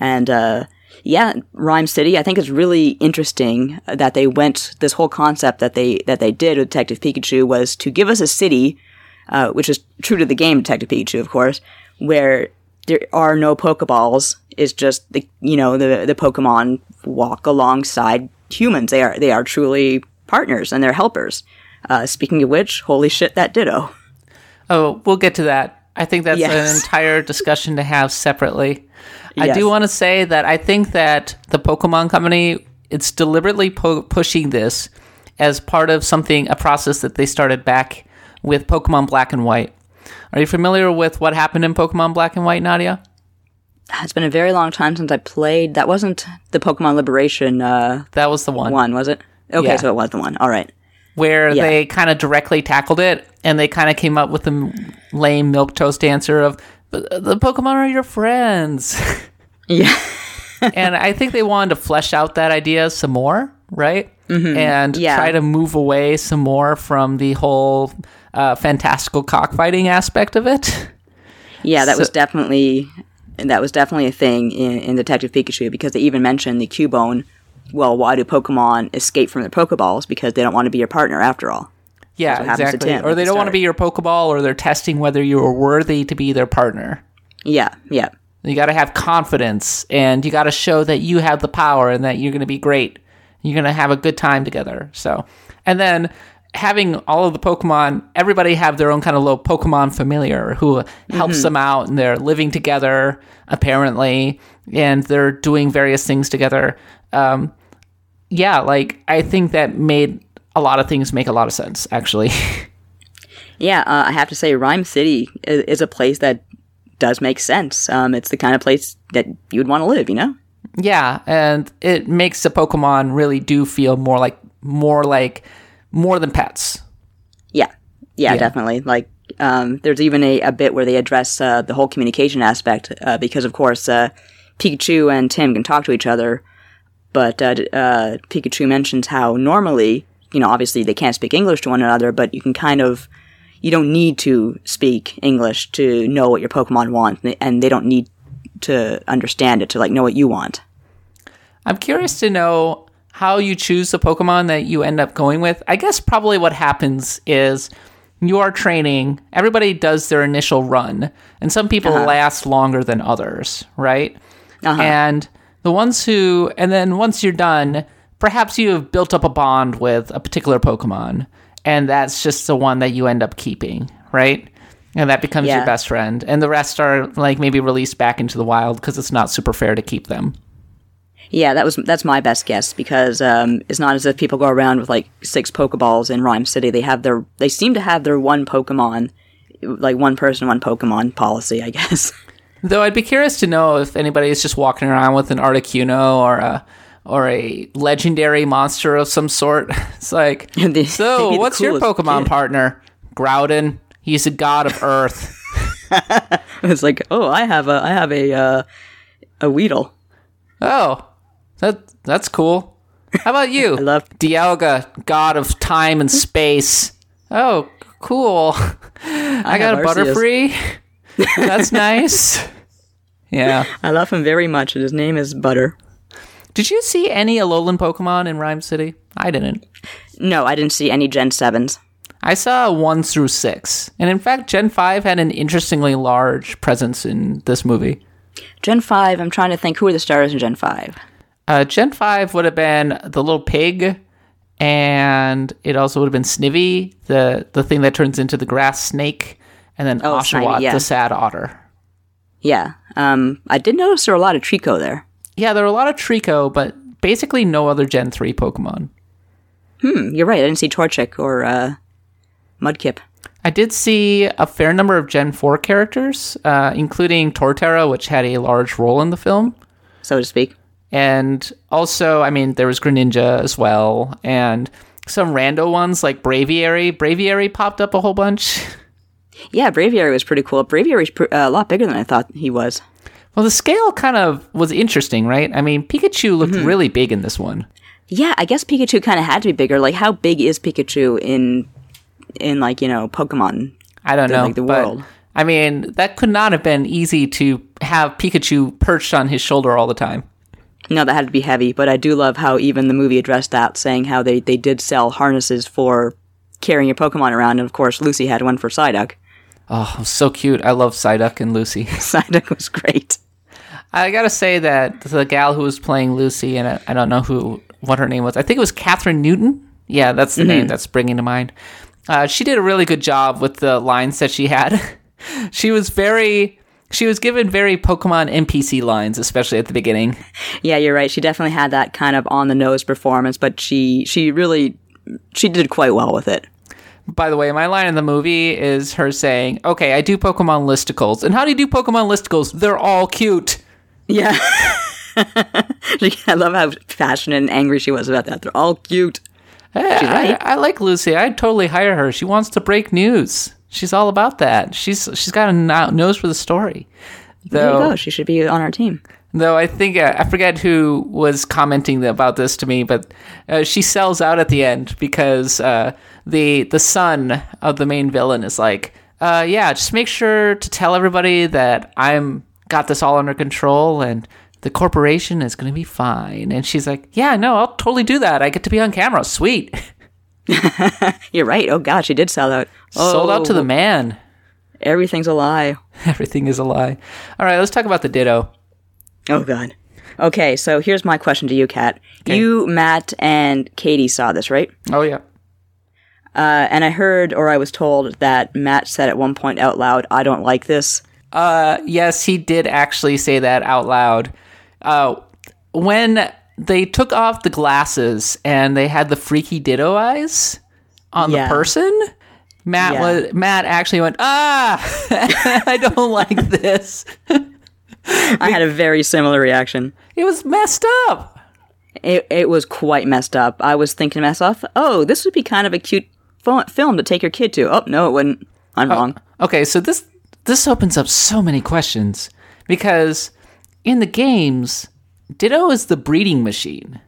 and uh, yeah, Rhyme City. I think it's really interesting that they went this whole concept that they that they did with Detective Pikachu was to give us a city, uh, which is true to the game Detective Pikachu, of course, where there are no Pokeballs. It's just the you know the the Pokemon walk alongside humans. They are they are truly partners and they're helpers. Uh, speaking of which, holy shit, that Ditto. Oh, we'll get to that. I think that's Yes. an entire discussion to have separately. I Yes. do want to say that I think that the Pokemon Company it's deliberately po- pushing this as part of something a process that they started back with Pokemon Black and White. Are you familiar with what happened in Pokemon Black and White, Nadia? It's been a very long time since I played. That wasn't the Pokemon Liberation uh, That was the one. one, was it? Okay, Yeah. so it was the one. All right. where Yeah. they kind of directly tackled it and they kind of came up with the m- lame milk toast answer of "But the Pokemon are your friends. Yeah. and I think they wanted to flesh out that idea some more, right? Mm-hmm. And Yeah. try to move away some more from the whole uh, fantastical cockfighting aspect of it. Yeah, that was So- definitely that was definitely a thing in, in Detective Pikachu because they even mentioned the Cubone. Well, why do Pokemon escape from their Pokeballs? Because they don't want to be your partner after all. Yeah, what happens to exactly. Or they don't want to be your Pokeball, or they're testing whether you are worthy to be their partner. Yeah, yeah, You got to have confidence and you got to show that you have the power and that you're going to be great. You're going to have a good time together. So, and then having all of the Pokemon, everybody have their own kind of little Pokemon familiar who helps them out and they're living together apparently and they're doing various things together. Um, yeah, like I think that made a lot of things make a lot of sense actually. yeah. Uh, I have to say, Rhyme City is, is a place that does make sense. Um, it's the kind of place that you would want to live. You know? Yeah, and it makes the Pokemon really do feel more like more like more than pets. Yeah, yeah, Yeah. definitely. Like, um, there's even a, a bit where they address uh, the whole communication aspect uh, because, of course, uh, Pikachu and Tim can talk to each other, but uh, uh, Pikachu mentions how normally, you know, obviously they can't speak English to one another, but you can kind of, you don't need to speak English to know what your Pokemon want, and they don't need to understand it to like know what you want. I'm curious to know how you choose the Pokemon that you end up going with. I guess probably what happens is you are training, everybody does their initial run, and some people last longer than others, right? Uh-huh. And the ones who, and then once you're done, perhaps you have built up a bond with a particular Pokemon, and that's just the one that you end up keeping, right? And that becomes your best friend. And the rest are like maybe released back into the wild because it's not super fair to keep them. Yeah, that was that's my best guess because um, it's not as if people go around with like six Pokeballs in Rhyme City. They have their they seem to have their one Pokemon, like one person, one Pokemon policy. I guess. Though I'd be curious to know if anybody is just walking around with an Articuno or a or a legendary monster of some sort. It's like, so what's your Pokemon kid. partner? Groudon. He's a god of Earth. it's like, oh, I have a I have a uh, a Weedle. Oh, that that's cool. How about you? I love- Dialga, god of time and space. Oh, cool. I, got a Arceus. Butterfree. That's nice. Yeah. I love him very much, his name is Butter. Did you see any Alolan Pokemon in Rhyme City? I didn't. No, I didn't see any Gen sevens. I saw one through six, and in fact, Gen five had an interestingly large presence in this movie. Gen five. I'm trying to think who are the stars in Gen five. Uh, Gen five would have been the little pig, and it also would have been Snivy, the the thing that turns into the grass snake, and then Oh, Oshawott, yeah. the sad otter. Yeah. Um, I did notice there were a lot of Treecko there. Yeah, there were a lot of Treecko, but basically no other Gen three Pokemon. Hmm, you're right. I didn't see Torchic or uh, Mudkip. I did see a fair number of Gen 4 characters, uh, including Torterra, which had a large role in the film. so to speak. And also, I mean, there was Greninja as well, and some rando ones like Braviary. Braviary popped up a whole bunch. Yeah, Braviary was pretty cool. Braviary's pr- uh, a lot bigger than I thought he was. Well, the scale kind of was interesting, right? I mean, Pikachu looked mm-hmm. really big in this one. Yeah, I guess Pikachu kind of had to be bigger. Like, how big is Pikachu in, in like you know, Pokemon? I don't The- know. like the but, world. I mean, that could not have been easy to have Pikachu perched on his shoulder all the time. No, that had to be heavy. But I do love how even the movie addressed that, saying how they they did sell harnesses for carrying your Pokemon around, and of course Lucy had one for Psyduck. Oh, so cute. I love Psyduck and Lucy. Psyduck was great. I gotta say that the gal who was playing Lucy, and I, I don't know who what her name was. I think it was Kathryn Newton. Yeah, that's the name that's bringing to mind. uh, she did a really good job with the lines that she had. she was very, she was given very Pokemon NPC lines, especially at the beginning. Yeah, you're right. She definitely had that kind of on the nose performance, but she she really she did quite well with it. By the way, my line in the movie is her saying, "Okay, I do Pokemon listicles, and how do you do Pokemon listicles? They're all cute." Yeah. I love how passionate and angry she was about that. They're all cute. Eh, hey, I, I like Lucy. I'd totally hire her. She wants to break news. She's all about that. She's she's got a nose for the story. There Though, you go. She should be on our team. Though I think uh, I forget who was commenting about this to me, but uh, she sells out at the end because uh, the the son of the main villain is like, uh, yeah, just make sure to tell everybody that I'm got this all under control and the corporation is going to be fine. And she's like, yeah, no, I'll totally do that. I get to be on camera. Sweet. You're right. Oh gosh, she did sell out. Sold out to the Oh, man. Everything's a lie. Everything is a lie. All right, let's talk about the Ditto. Oh God. Okay, so here's my question to you, Kat. You, Matt, and Katie saw this, right? Oh yeah. Uh, and I heard, or I was told, that Matt said at one point out loud, "I don't like this." Uh, yes, he did actually say that out loud. Uh, when they took off the glasses and they had the freaky Ditto eyes on Yeah. the person, Matt Yeah. was Matt actually went, ah, I don't like this. I had a very similar reaction. It was messed up. It, it was quite messed up. I was thinking to myself, "Oh, this would be kind of a cute fo- film to take your kid to." Oh no, it wouldn't. I'm wrong. Okay, so this this opens up so many questions because in the games, Ditto is the breeding machine.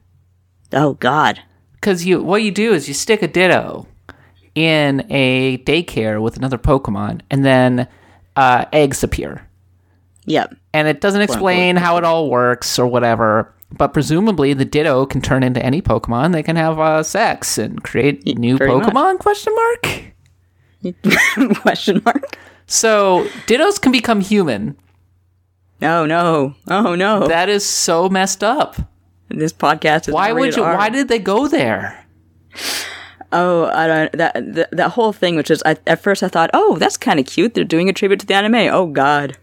Oh God. because you what you do is you stick a ditto in a daycare with another pokemon and then uh, eggs appear Yep. and it doesn't explain how it all works or whatever but presumably the ditto can turn into any pokemon they can have uh, sex and create new much. pokemon question mark Question mark. so dittos can become human No, no. Oh no. that is so messed up this podcast is why would you R. why did they go there Oh, I don't. That that, that whole thing, which is, I, at first I thought, oh, that's kind of cute. They're doing a tribute to the anime. Oh God,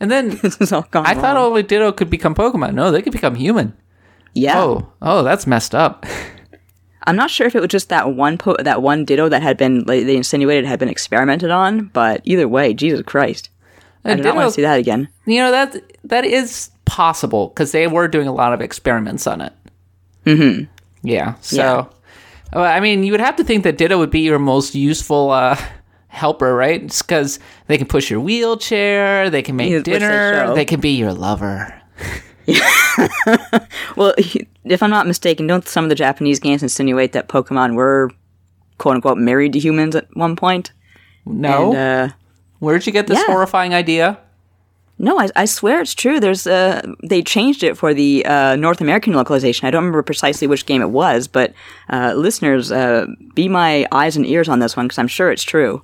and then this is all gone. i thought wrong. only ditto could become pokemon no they could become human yeah. oh oh that's messed up I'm not sure if it was just that one po- that one Ditto that had been like, they insinuated had been experimented on, but either way, Jesus Christ, I do not want to see that again. You know that that is possible because they were doing a lot of experiments on it. Mm-hmm. Yeah. So, Yeah. Well, I mean, you would have to think that Ditto would be your most useful uh, helper, right? It's Because they can push your wheelchair, they can make dinner, they can be your lover. Well, if I'm not mistaken, don't some of the Japanese games insinuate that Pokemon were quote unquote married to humans at one point? No, And, uh, where'd you get this yeah. horrifying idea? No, I, I swear it's true. There's uh, they changed it for the uh, North American localization. I don't remember precisely which game it was, but uh, listeners, uh, be my eyes and ears on this one because I'm sure it's true.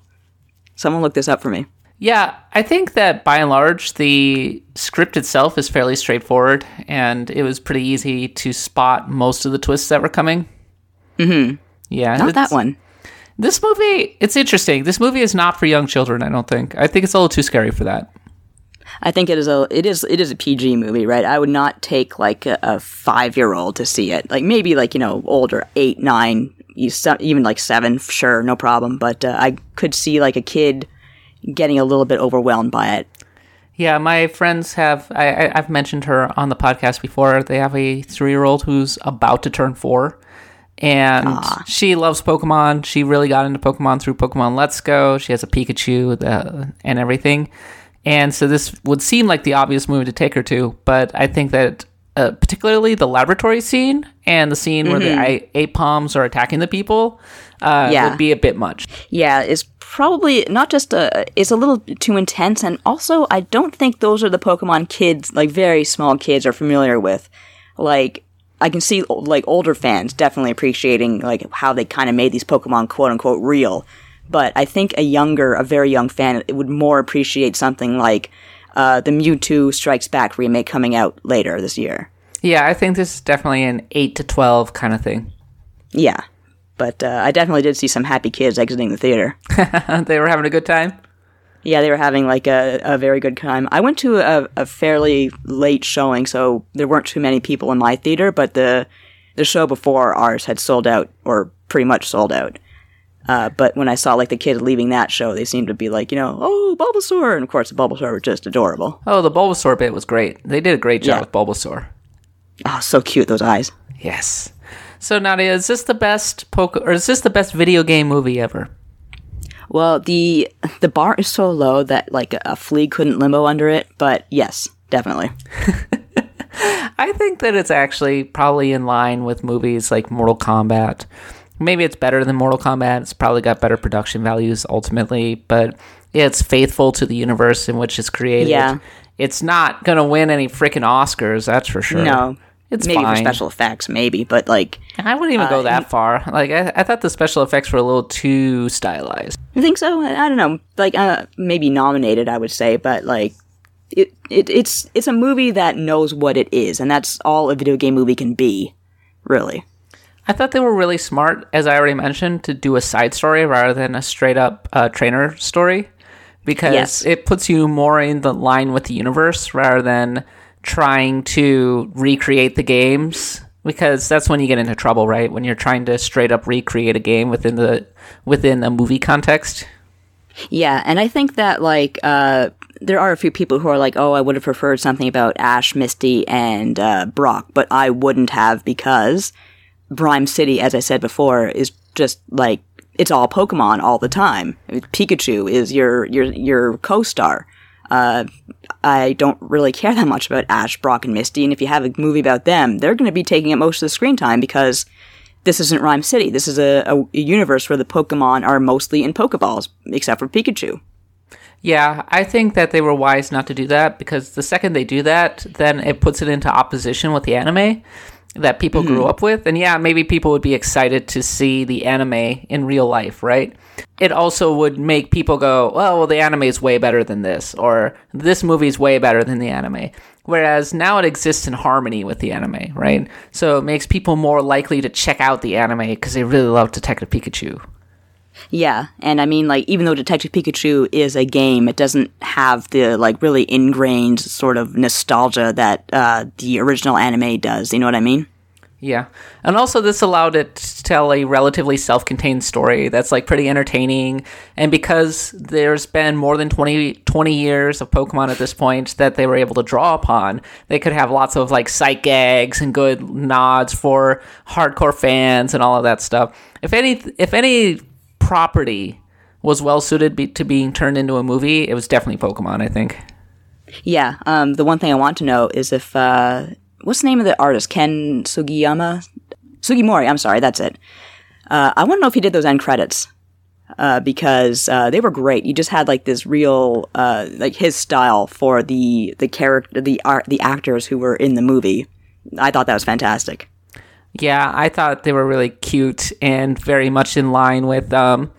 Someone look this up for me. Yeah, I think that by and large, the script itself is fairly straightforward, and it was pretty easy to spot most of the twists that were coming. Mm-hmm. Yeah, Not that one. This movie, it's interesting. This movie is not for young children. I don't think. I think it's a little too scary for that. I think it is a it is it is a PG movie, right? I would not take like a, a five year old to see it. Like maybe like you know older, eight, nine, even like seven, sure, no problem. But uh, I could see like a kid getting a little bit overwhelmed by it. Yeah, my friends have. I, I've mentioned her on the podcast before. They have a three-year-old who's about to turn four, and she loves Pokemon. She really got into Pokemon through Pokemon Let's Go. She has a Pikachu uh, and everything, and so this would seem like the obvious movie to take her to. But I think that. Uh, particularly the laboratory scene and the scene where the I- Aipoms are attacking the people uh, Yeah. would be a bit much. Yeah, it's probably not just a. It's a little too intense, and also I don't think those are the Pokemon kids, like very small kids, are familiar with. Like I can see like older fans definitely appreciating like how they kind of made these Pokemon quote unquote real, but I think a younger, a very young fan would more appreciate something like uh, the Mewtwo Strikes Back remake coming out later this year. Yeah, I think this is definitely an eight to twelve kind of thing. Yeah, But uh, I definitely did see some happy kids exiting the theater. they were having a good time. Yeah, they were having like a, a very good time. I went to a, a fairly late showing, so there weren't too many people in my theater, but the the show before ours had sold out, or pretty much sold out. Uh, but when I saw like the kid leaving that show, they seemed to be like, you know, oh, Bulbasaur, and of course the Bulbasaur were just adorable. Oh, the Bulbasaur bit was great. They did a great job Yeah. with Bulbasaur. Oh, so cute those eyes. Yes. So Nadia, is this the best poke or is this the best video game movie ever? Well, the the bar is so low that like a flea couldn't limbo under it, but yes, definitely. I think that it's actually probably in line with movies like Mortal Kombat. Maybe it's better than Mortal Kombat. It's probably got better production values ultimately, but yeah, it's faithful to the universe in which it's created. Yeah. It's not going to win any freaking Oscars, that's for sure. No, It's maybe fine. for special effects, maybe, but like I wouldn't even go Uh, that far. Like I, I thought the special effects were a little too stylized. I think so. I I don't know, like uh, maybe nominated, I would say, but like it, it it's it's a movie that knows what it is, and that's all a video game movie can be, really. I thought they were really smart, as I already mentioned, to do a side story rather than a straight up uh, trainer story because Yes. it puts you more in the line with the universe rather than trying to recreate the games because that's when you get into trouble, right? When you're trying to straight up recreate a game within the within a movie context. Yeah, and I think that like uh, there are a few people who are like, "Oh, I would have preferred something about Ash, Misty, and uh, Brock," but I wouldn't have because Rhyme City, as I said before, is just like it's all Pokemon all the time. Pikachu is your your your co-star. Uh, I don't really care that much about Ash, Brock, and Misty, and if you have a movie about them, they're going to be taking up most of the screen time because this isn't Rhyme City. This is a, a, a universe where the Pokemon are mostly in Pokeballs, except for Pikachu. Yeah, I think that they were wise not to do that because the second they do that, then it puts it into opposition with the anime that people grew mm-hmm. up with. And yeah, maybe people would be excited to see the anime in real life, right? It also would make people go, oh, well, the anime is way better than this, or this movie is way better than the anime. Whereas now it exists in harmony with the anime, right? So it makes people more likely to check out the anime because they really love Detective Pikachu. Yeah, and I mean, like, even though Detective Pikachu is a game, it doesn't have the, like, really ingrained sort of nostalgia that uh, the original anime does. You know what I mean? Yeah. And also this allowed it to tell a relatively self-contained story that's like pretty entertaining and because there's been more than 20, 20 years of Pokemon at this point that they were able to draw upon, they could have lots of like sight gags and good nods for hardcore fans and all of that stuff. If any if any property was well suited be, to being turned into a movie, it was definitely Pokemon, I think. Yeah, um, the one thing I want to know is if, uh, what's the name of the artist? Ken Sugiyama? Sugimori, I'm sorry, that's it. Uh, I want to know if he did those end credits. Uh, because uh, they were great. You just had like this real, uh, like his style for the the character, the art, the actors who were in the movie. I thought that was fantastic. Yeah, I thought they were really cute and very much in line with um,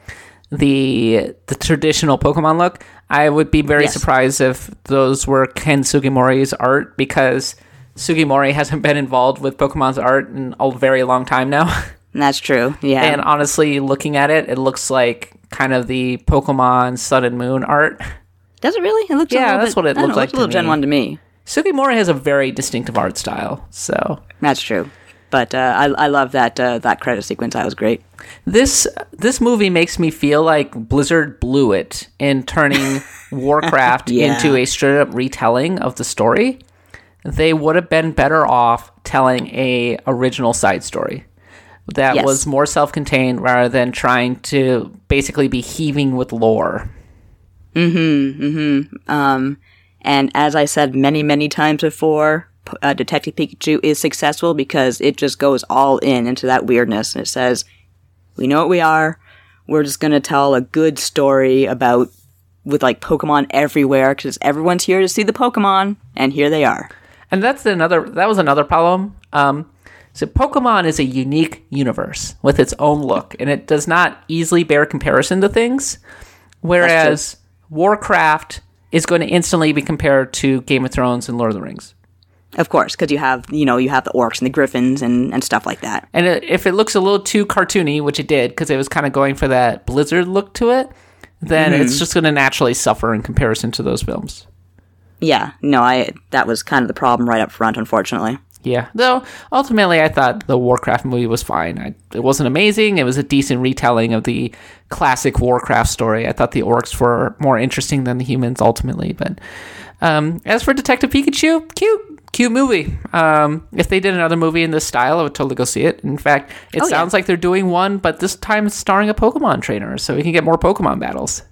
the the traditional Pokemon look. I would be very Yes. surprised if those were Ken Sugimori's art because Sugimori hasn't been involved with Pokemon's art in a very long time now. That's true. Yeah. and honestly, looking at it, it looks like kind of the Pokemon Sun and Moon art. Does it really? It looks. Yeah, that's bit- what it I don't looked know, like looks a little Gen. One to me. Sugimori has a very distinctive art style, so That's true. But uh, I, I love that uh, that credit sequence. That was great. This this movie makes me feel like Blizzard blew it in turning Warcraft Yeah. into a straight up retelling of the story. They would have been better off telling a original side story that Yes. was more self contained rather than trying to basically be heaving with lore. Hmm. Um, and as I said many many times before, uh, Detective Pikachu is successful because it just goes all in into that weirdness, and it says, "We know what we are. We're just gonna tell a good story about." With like Pokemon everywhere, because everyone's here to see the Pokemon, and here they are. And that's another that was another problem. Um, so Pokemon is a unique universe with its own look, and it does not easily bear comparison to things. Whereas Warcraft is going to instantly be compared to Game of Thrones and Lord of the Rings. Of course, because you have you know you have the orcs and the griffins and, and stuff like that. And if it looks a little too cartoony, which it did, because it was kind of going for that Blizzard look to it, then Mm-hmm. it's just going to naturally suffer in comparison to those films. Yeah, no, I that was kind of the problem right up front, unfortunately. Yeah, though ultimately I thought the Warcraft movie was fine. I, it wasn't amazing. It was a decent retelling of the classic Warcraft story. I thought the orcs were more interesting than the humans ultimately. But um, as for Detective Pikachu, cute, cute movie. Um, if they did another movie in this style, I would totally go see it. In fact, it Oh, yeah. sounds like they're doing one, but this time it's starring a Pokemon trainer, so we can get more Pokemon battles.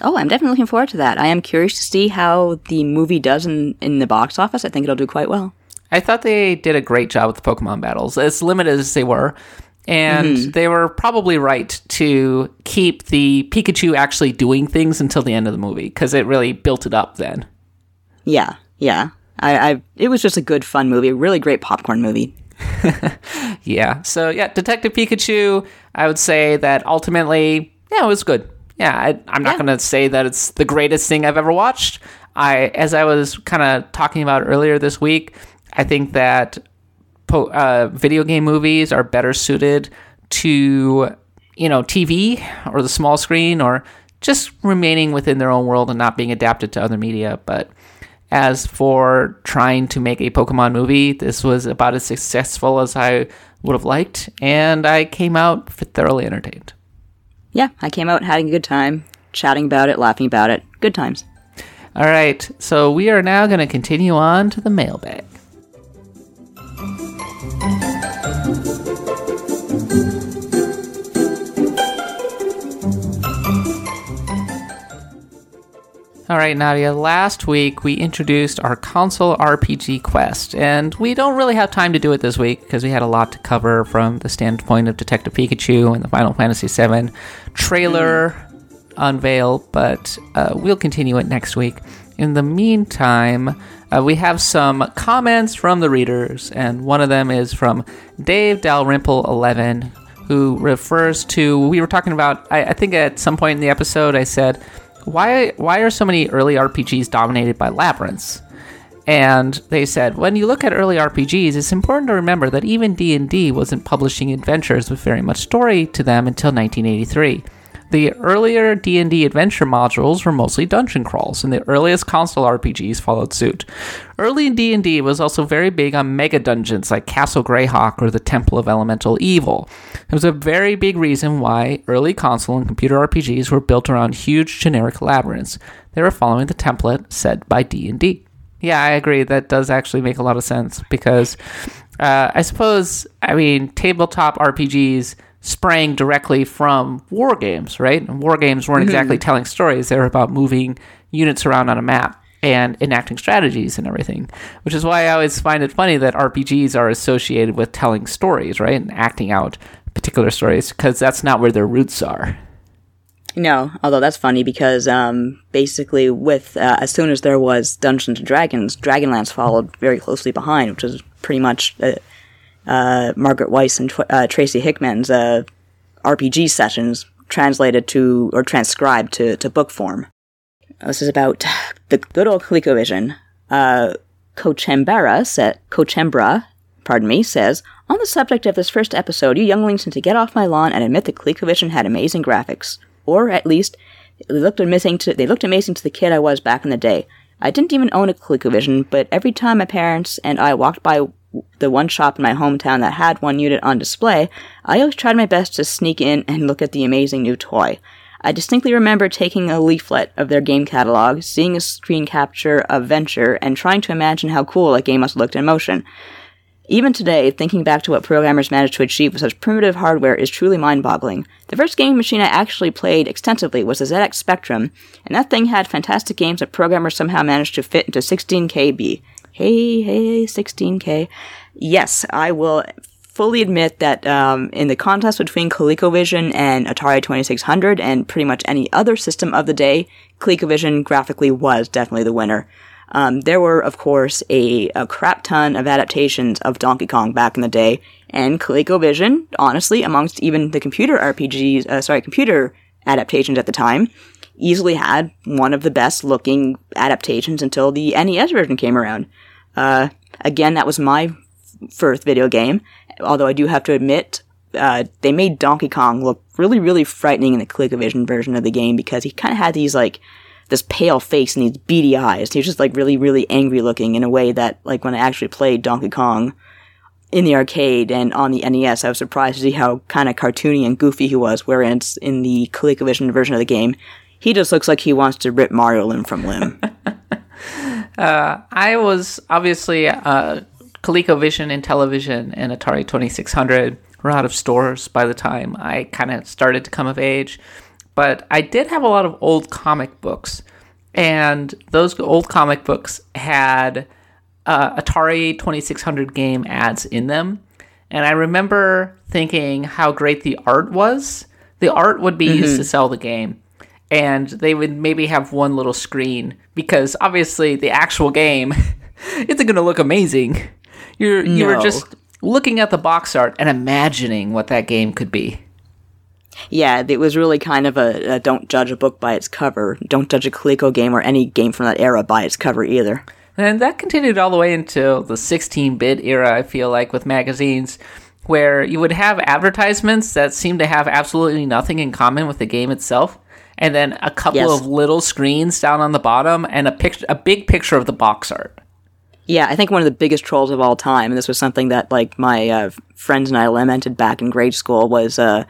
Oh, I'm definitely looking forward to that. I am curious to see how the movie does in in the box office. I think it'll do quite well. I thought they did a great job with the Pokemon battles, as limited as they were. And they were probably right to keep the Pikachu actually doing things until the end of the movie, because it really built it up then. Yeah, yeah. I, I it was just a good fun movie, a really great popcorn movie. Yeah. So, yeah, Detective Pikachu, I would say that ultimately, yeah, it was good. Yeah, I, I'm not Yeah. going to say that it's the greatest thing I've ever watched. I, as I was kind of talking about earlier this week, I think that po- uh, video game movies are better suited to you know TV or the small screen or just remaining within their own world and not being adapted to other media. But as for trying to make a Pokemon movie, this was about as successful as I would have liked, and I came out thoroughly entertained. Yeah, I came out having a good time, chatting about it, laughing about it. Good times. All right, so we are now going to continue on to the mailbag. All right, Nadia, last week we introduced our console RPG quest, and we don't really have time to do it this week because we had a lot to cover from the standpoint of Detective Pikachu and the Final Fantasy VII trailer unveil, but uh, we'll continue it next week. In the meantime, uh, we have some comments from the readers, and one of them is from Dave Dalrymple11, who refers to. We were talking about. I, I think at some point in the episode, I said, "Why? Why are so many early RPGs dominated by labyrinths?" And they said, when you look at early RPGs, it's important to remember that even D&D wasn't publishing adventures with very much story to them until 1983. The earlier D&D adventure modules were mostly dungeon crawls, and the earliest console RPGs followed suit. Early D&D was also very big on mega dungeons like Castle Greyhawk or the Temple of Elemental Evil. It was a very big reason why early console and computer RPGs were built around huge generic labyrinths. They were following the template set by D&D. Yeah, I agree. That does actually make a lot of sense because uh, I suppose, I mean, tabletop RPGs sprang directly from war games, right? And war games weren't exactly telling stories, they were about moving units around on a map and enacting strategies and everything, which is why I always find it funny that RPGs are associated with telling stories, right? And acting out particular stories because that's not where their roots are. No, although that's funny because um, basically, with uh, as soon as there was Dungeons and Dragons, Dragonlance followed very closely behind, which was pretty much uh, uh, Margaret Weis and uh, Tracy Hickman's uh, RPG sessions translated to or transcribed to, to book form. This is about the good old ColecoVision. Uh, Cochembra said, Cochembra, pardon me, says, on the subject of this first episode, you younglings need to get off my lawn and admit that ColecoVision had amazing graphics. Or, at least, they looked amazing to, they looked amazing to the kid I was back in the day. I didn't even own a ColecoVision, but every time my parents and I walked by the one shop in my hometown that had one unit on display, I always tried my best to sneak in and look at the amazing new toy. I distinctly remember taking a leaflet of their game catalog, seeing a screen capture of Venture, and trying to imagine how cool that game must have looked in motion. Even today, thinking back to what programmers managed to achieve with such primitive hardware is truly mind boggling. The first gaming machine I actually played extensively was the ZX Spectrum, and that thing had fantastic games that programmers somehow managed to fit into 16KB. Hey, hey, 16K. Yes, I will fully admit that um, in the contest between ColecoVision and Atari 2600 and pretty much any other system of the day, ColecoVision graphically was definitely the winner. Um, there were, of course, a, a crap ton of adaptations of Donkey Kong back in the day, and ColecoVision, honestly, amongst even the computer RPGs, uh, sorry, computer adaptations at the time, easily had one of the best looking adaptations until the NES version came around. Uh, again, that was my first video game. Although I do have to admit, uh, they made Donkey Kong look really, really frightening in the ColecoVision version of the game because he kind of had these like this pale face and these beady eyes. He was just like really, really angry looking in a way that like when I actually played Donkey Kong in the arcade and on the NES, I was surprised to see how kind of cartoony and goofy he was. Whereas in the ColecoVision version of the game, he just looks like he wants to rip Mario limb from limb. uh, I was obviously uh, ColecoVision and Intellivision and Atari 2600 were out of stores by the time I kind of started to come of age. But I did have a lot of old comic books, and those old comic books had uh, Atari 2600 game ads in them. And I remember thinking how great the art was. The art would be mm-hmm. used to sell the game and they would maybe have one little screen because obviously the actual game isn't going to look amazing. You're no. you were just looking at the box art and imagining what that game could be. Yeah, it was really kind of a, a don't judge a book by its cover. Don't judge a Coleco game or any game from that era by its cover either. And that continued all the way until the 16-bit era. I feel like with magazines where you would have advertisements that seemed to have absolutely nothing in common with the game itself and then a couple yes. of little screens down on the bottom and a picture a big picture of the box art. Yeah, I think one of the biggest trolls of all time, and this was something that like my uh, friends and I lamented back in grade school, was uh,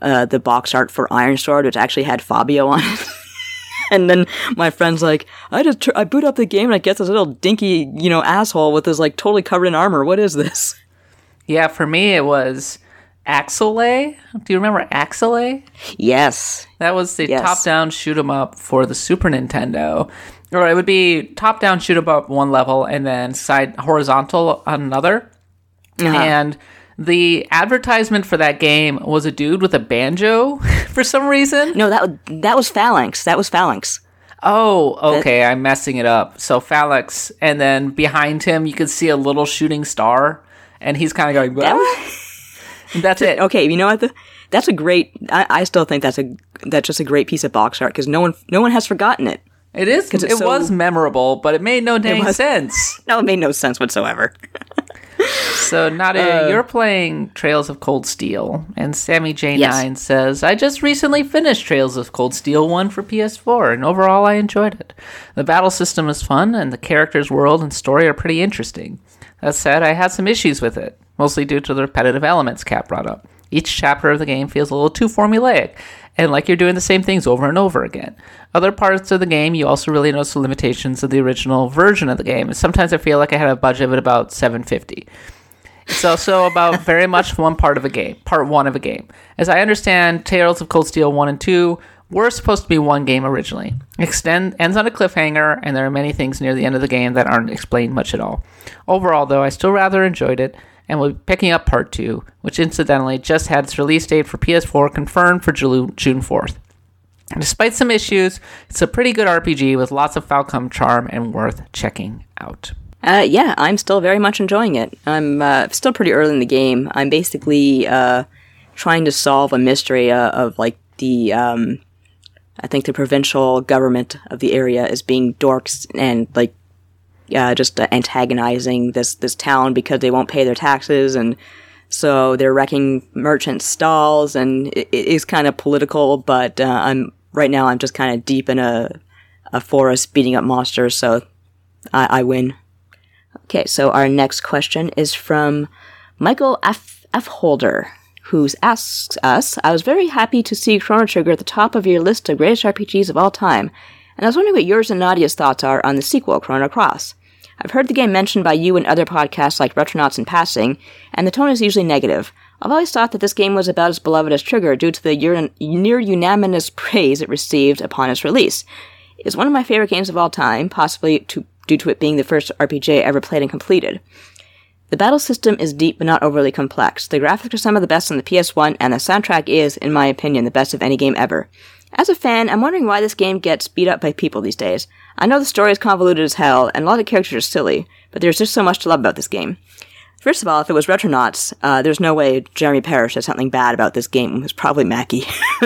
uh, the box art for Iron Sword, which actually had Fabio on it. and then my friend's like, I just tr- I boot up the game and I get this little dinky, you know, asshole with his like totally covered in armor. What is this? Yeah, for me it was Axelay. Do you remember Axelay? Yes. That was the yes. top-down shoot 'em up for the Super Nintendo. Or it would be top-down shoot 'em up one level and then side horizontal on another. Uh-huh. And the advertisement for that game was a dude with a banjo for some reason. No, that that was Phalanx. That was Phalanx. Oh, okay. I'm messing it up. So Phalanx, and then behind him you could see a little shooting star, and he's kind of going. That's it. Okay, you know what? that's a great. I, I, still think that's a that's just a great piece of box art because no one no one has forgotten it. It is. It so, was memorable, but it made no dang was, sense. No, it made no sense whatsoever. so, Nadia, uh, you're playing Trails of Cold Steel, and Sammy J9 yes. says, I just recently finished Trails of Cold Steel 1 for PS4, and overall I enjoyed it. The battle system is fun, and the character's world and story are pretty interesting. That said, I had some issues with it mostly due to the repetitive elements Kat brought up. Each chapter of the game feels a little too formulaic, and like you're doing the same things over and over again. Other parts of the game, you also really notice the limitations of the original version of the game. Sometimes I feel like I had a budget of about 750. It's also about very much one part of a game, part one of a game. As I understand, Tales of Cold Steel 1 and 2 were supposed to be one game originally. Extend ends on a cliffhanger, and there are many things near the end of the game that aren't explained much at all. Overall, though, I still rather enjoyed it and we'll be picking up Part 2, which incidentally just had its release date for PS4 confirmed for June 4th. despite some issues, it's a pretty good RPG with lots of Falcom charm and worth checking out. Uh, yeah, I'm still very much enjoying it. I'm uh, still pretty early in the game. I'm basically uh, trying to solve a mystery uh, of like the um, I think the provincial government of the area is being dorks and like uh, just antagonizing this this town because they won't pay their taxes, and so they're wrecking merchant stalls, and it, it is kind of political. But uh, I'm right now I'm just kind of deep in a a forest beating up monsters, so I, I win. Okay, so our next question is from Michael F. F. Holder, who asks us, I was very happy to see Chrono Trigger at the top of your list of greatest RPGs of all time, and I was wondering what yours and Nadia's thoughts are on the sequel, Chrono Cross. I've heard the game mentioned by you and other podcasts like Retronauts in passing, and the tone is usually negative. I've always thought that this game was about as beloved as Trigger due to the near unanimous praise it received upon its release. It is one of my favorite games of all time, possibly to, due to it being the first RPG I ever played and completed. The battle system is deep but not overly complex. The graphics are some of the best on the PS1, and the soundtrack is, in my opinion, the best of any game ever. As a fan, I'm wondering why this game gets beat up by people these days. I know the story is convoluted as hell, and a lot of characters are silly, but there's just so much to love about this game. First of all, if it was Retronauts, uh, there's no way Jeremy Parrish said something bad about this game. It was probably Mackey.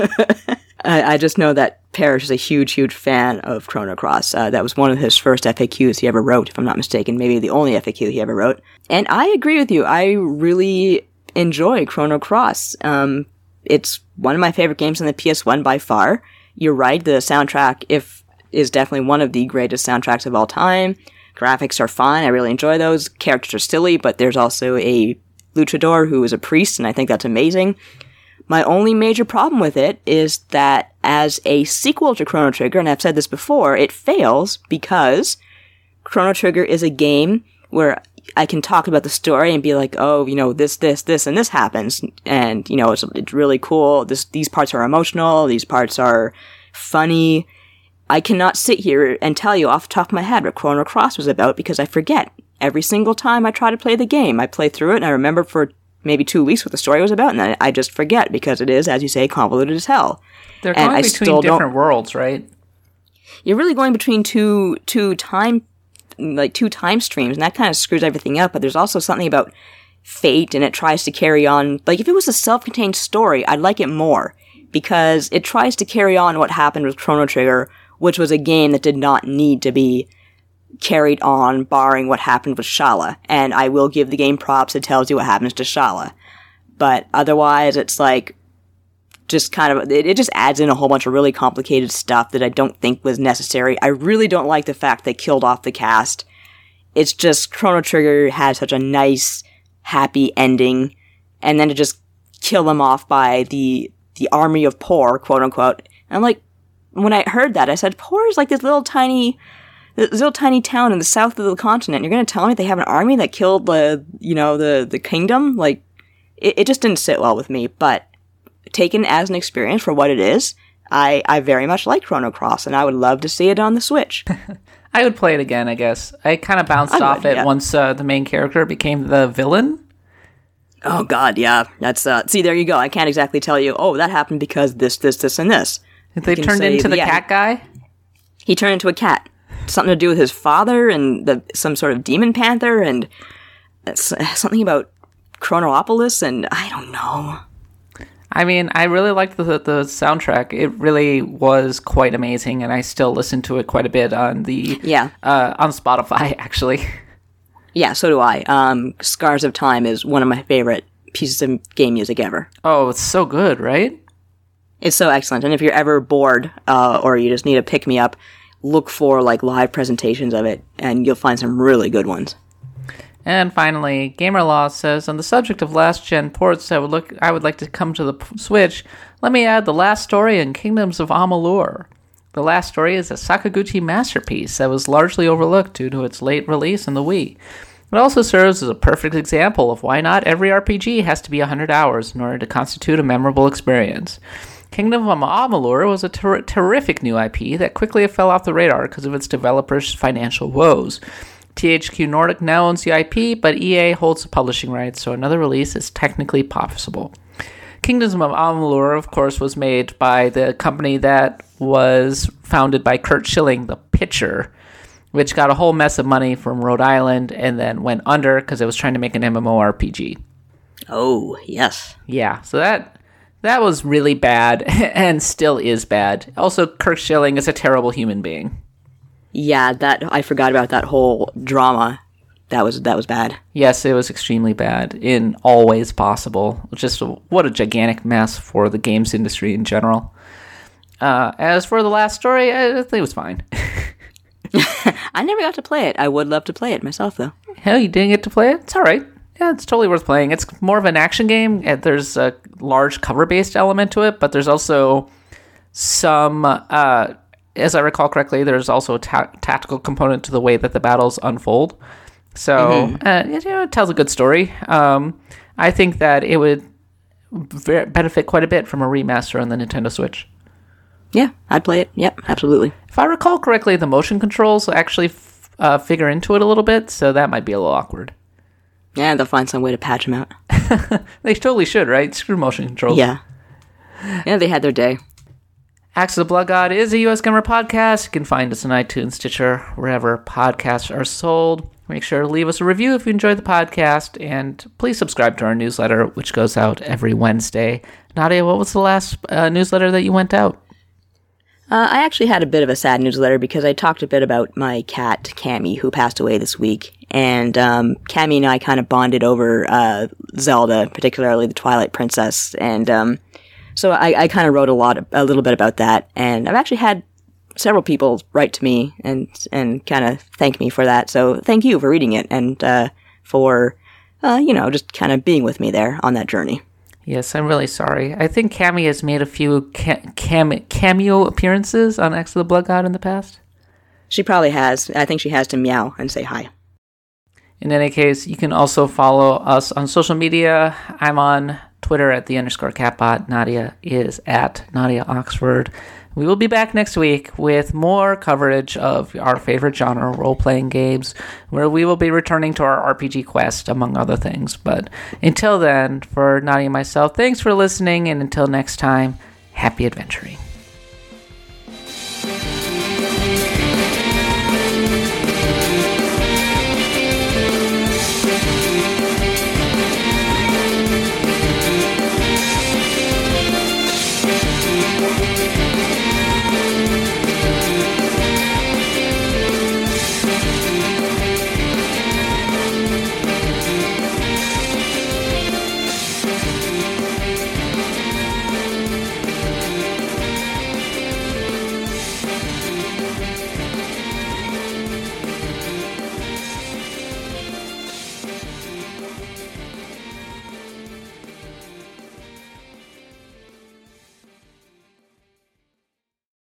I, I, just know that Parrish is a huge, huge fan of Chrono Cross. Uh, that was one of his first FAQs he ever wrote, if I'm not mistaken. Maybe the only FAQ he ever wrote. And I agree with you. I really enjoy Chrono Cross. Um, it's one of my favorite games on the PS1 by far. You're right. The soundtrack, if is definitely one of the greatest soundtracks of all time. Graphics are fine. I really enjoy those. Characters are silly, but there's also a luchador who is a priest, and I think that's amazing. My only major problem with it is that as a sequel to Chrono Trigger, and I've said this before, it fails because Chrono Trigger is a game where I can talk about the story and be like, oh, you know, this, this, this, and this happens, and you know, it's it's really cool. This these parts are emotional. These parts are funny. I cannot sit here and tell you off the top of my head what Chrono Cross was about because I forget every single time I try to play the game. I play through it and I remember for maybe two weeks what the story was about, and then I just forget because it is, as you say, convoluted as hell. They're And going I between still don't- different worlds, right? You're really going between two two time like two time streams, and that kind of screws everything up. But there's also something about fate, and it tries to carry on. Like if it was a self-contained story, I'd like it more because it tries to carry on what happened with Chrono Trigger, which was a game that did not need to be carried on, barring what happened with Schala. And I will give the game props; it tells you what happens to Schala. But otherwise, it's like just kind of it, it just adds in a whole bunch of really complicated stuff that I don't think was necessary. I really don't like the fact they killed off the cast. It's just Chrono Trigger had such a nice, happy ending, and then to just kill them off by the the army of Porre, quote unquote. And I'm like, when I heard that, I said, Porre is like this little tiny, this little tiny town in the south of the continent. You're gonna tell me they have an army that killed the, you know, the the kingdom? Like, it, it just didn't sit well with me. But taken as an experience for what it is, I, I very much like Chrono Cross, and I would love to see it on the Switch. I would play it again, I guess. I kind of bounced would, off it yeah. once uh, the main character became the villain. oh God, yeah, that's uh. See, there you go. I can't exactly tell you. Oh, that happened because this, this, this, and this. They turned say, into the yeah. cat guy. He turned into a cat. Something to do with his father and the some sort of demon panther and something about Chronopolis and I don't know. I mean, I really liked the the soundtrack. It really was quite amazing, and I still listen to it quite a bit on the Yeah. uh, on Spotify actually. Yeah, so do I. Um, Scars of Time is one of my favorite pieces of game music ever. Oh, it's so good, right? It's so excellent. And if you're ever bored uh, or you just need a pick me up, look for like live presentations of it, and you'll find some really good ones. And finally, Gamerlaw says on the subject of last gen ports, I would look. I would like to come to the p- Switch. Let me add the last story in Kingdoms of Amalur. The last story is a Sakaguchi masterpiece that was largely overlooked due to its late release in the Wii. It also serves as a perfect example of why not every RPG has to be 100 hours in order to constitute a memorable experience. Kingdom of Amalur was a ter- terrific new IP that quickly fell off the radar because of its developers' financial woes. THQ Nordic now owns the IP, but EA holds the publishing rights, so another release is technically possible. Kingdoms of Amalur, of course, was made by the company that was founded by Curt Schilling, the pitcher, which got a whole mess of money from Rhode Island and then went under because it was trying to make an MMORPG. Oh, yes. Yeah, so that that was really bad and still is bad. Also, Kirk Schilling is a terrible human being. Yeah, that I forgot about that whole drama. That was that was bad. Yes, it was extremely bad in all ways possible. Just a, what a gigantic mess for the games industry in general. Uh, as for the last story, I think it was fine. I never got to play it. I would love to play it myself though. Hell, you didn't get to play it? It's all right. Yeah, it's totally worth playing. It's more of an action game. There's a large cover-based element to it, but there's also some, uh, as I recall correctly, there's also a ta- tactical component to the way that the battles unfold. So uh, it, you know, it tells a good story. Um, I think that it would ve- benefit quite a bit from a remaster on the Nintendo Switch. Yeah, I'd play it. Yep, absolutely. If I recall correctly, the motion controls actually f- uh, figure into it a little bit, so that might be a little awkward. Yeah, they'll find some way to patch them out. They totally should, right? Screw motion controls. Yeah. Yeah, they had their day. Axe of the Blood God is a US Gamer podcast. You can find us on iTunes, Stitcher, wherever podcasts are sold. Make sure to leave us a review if you enjoyed the podcast, and please subscribe to our newsletter, which goes out every Wednesday. Nadia, what was the last uh, newsletter that you went out? Uh, I actually had a bit of a sad newsletter because I talked a bit about my cat, Cammy, who passed away this week. And um, Cammy and I kind of bonded over uh, Zelda, particularly the Twilight Princess. And um, so I, I kind of wrote a lot, a little bit about that. And I've actually had several people write to me and and kind of thank me for that. So thank you for reading it and uh, for uh, you know just kind of being with me there on that journey. Yes, I'm really sorry. I think Cammy has made a few cam- cameo appearances on Axe of the Blood God in the past. She probably has. I think she has to meow and say hi. In any case, you can also follow us on social media. I'm on Twitter at the underscore katbot. Nadia is at Nadia Oxford. We will be back next week with more coverage of our favorite genre, role playing games, where we will be returning to our RPG quest, among other things. But until then, for Nadia and myself, thanks for listening, and until next time, happy adventuring.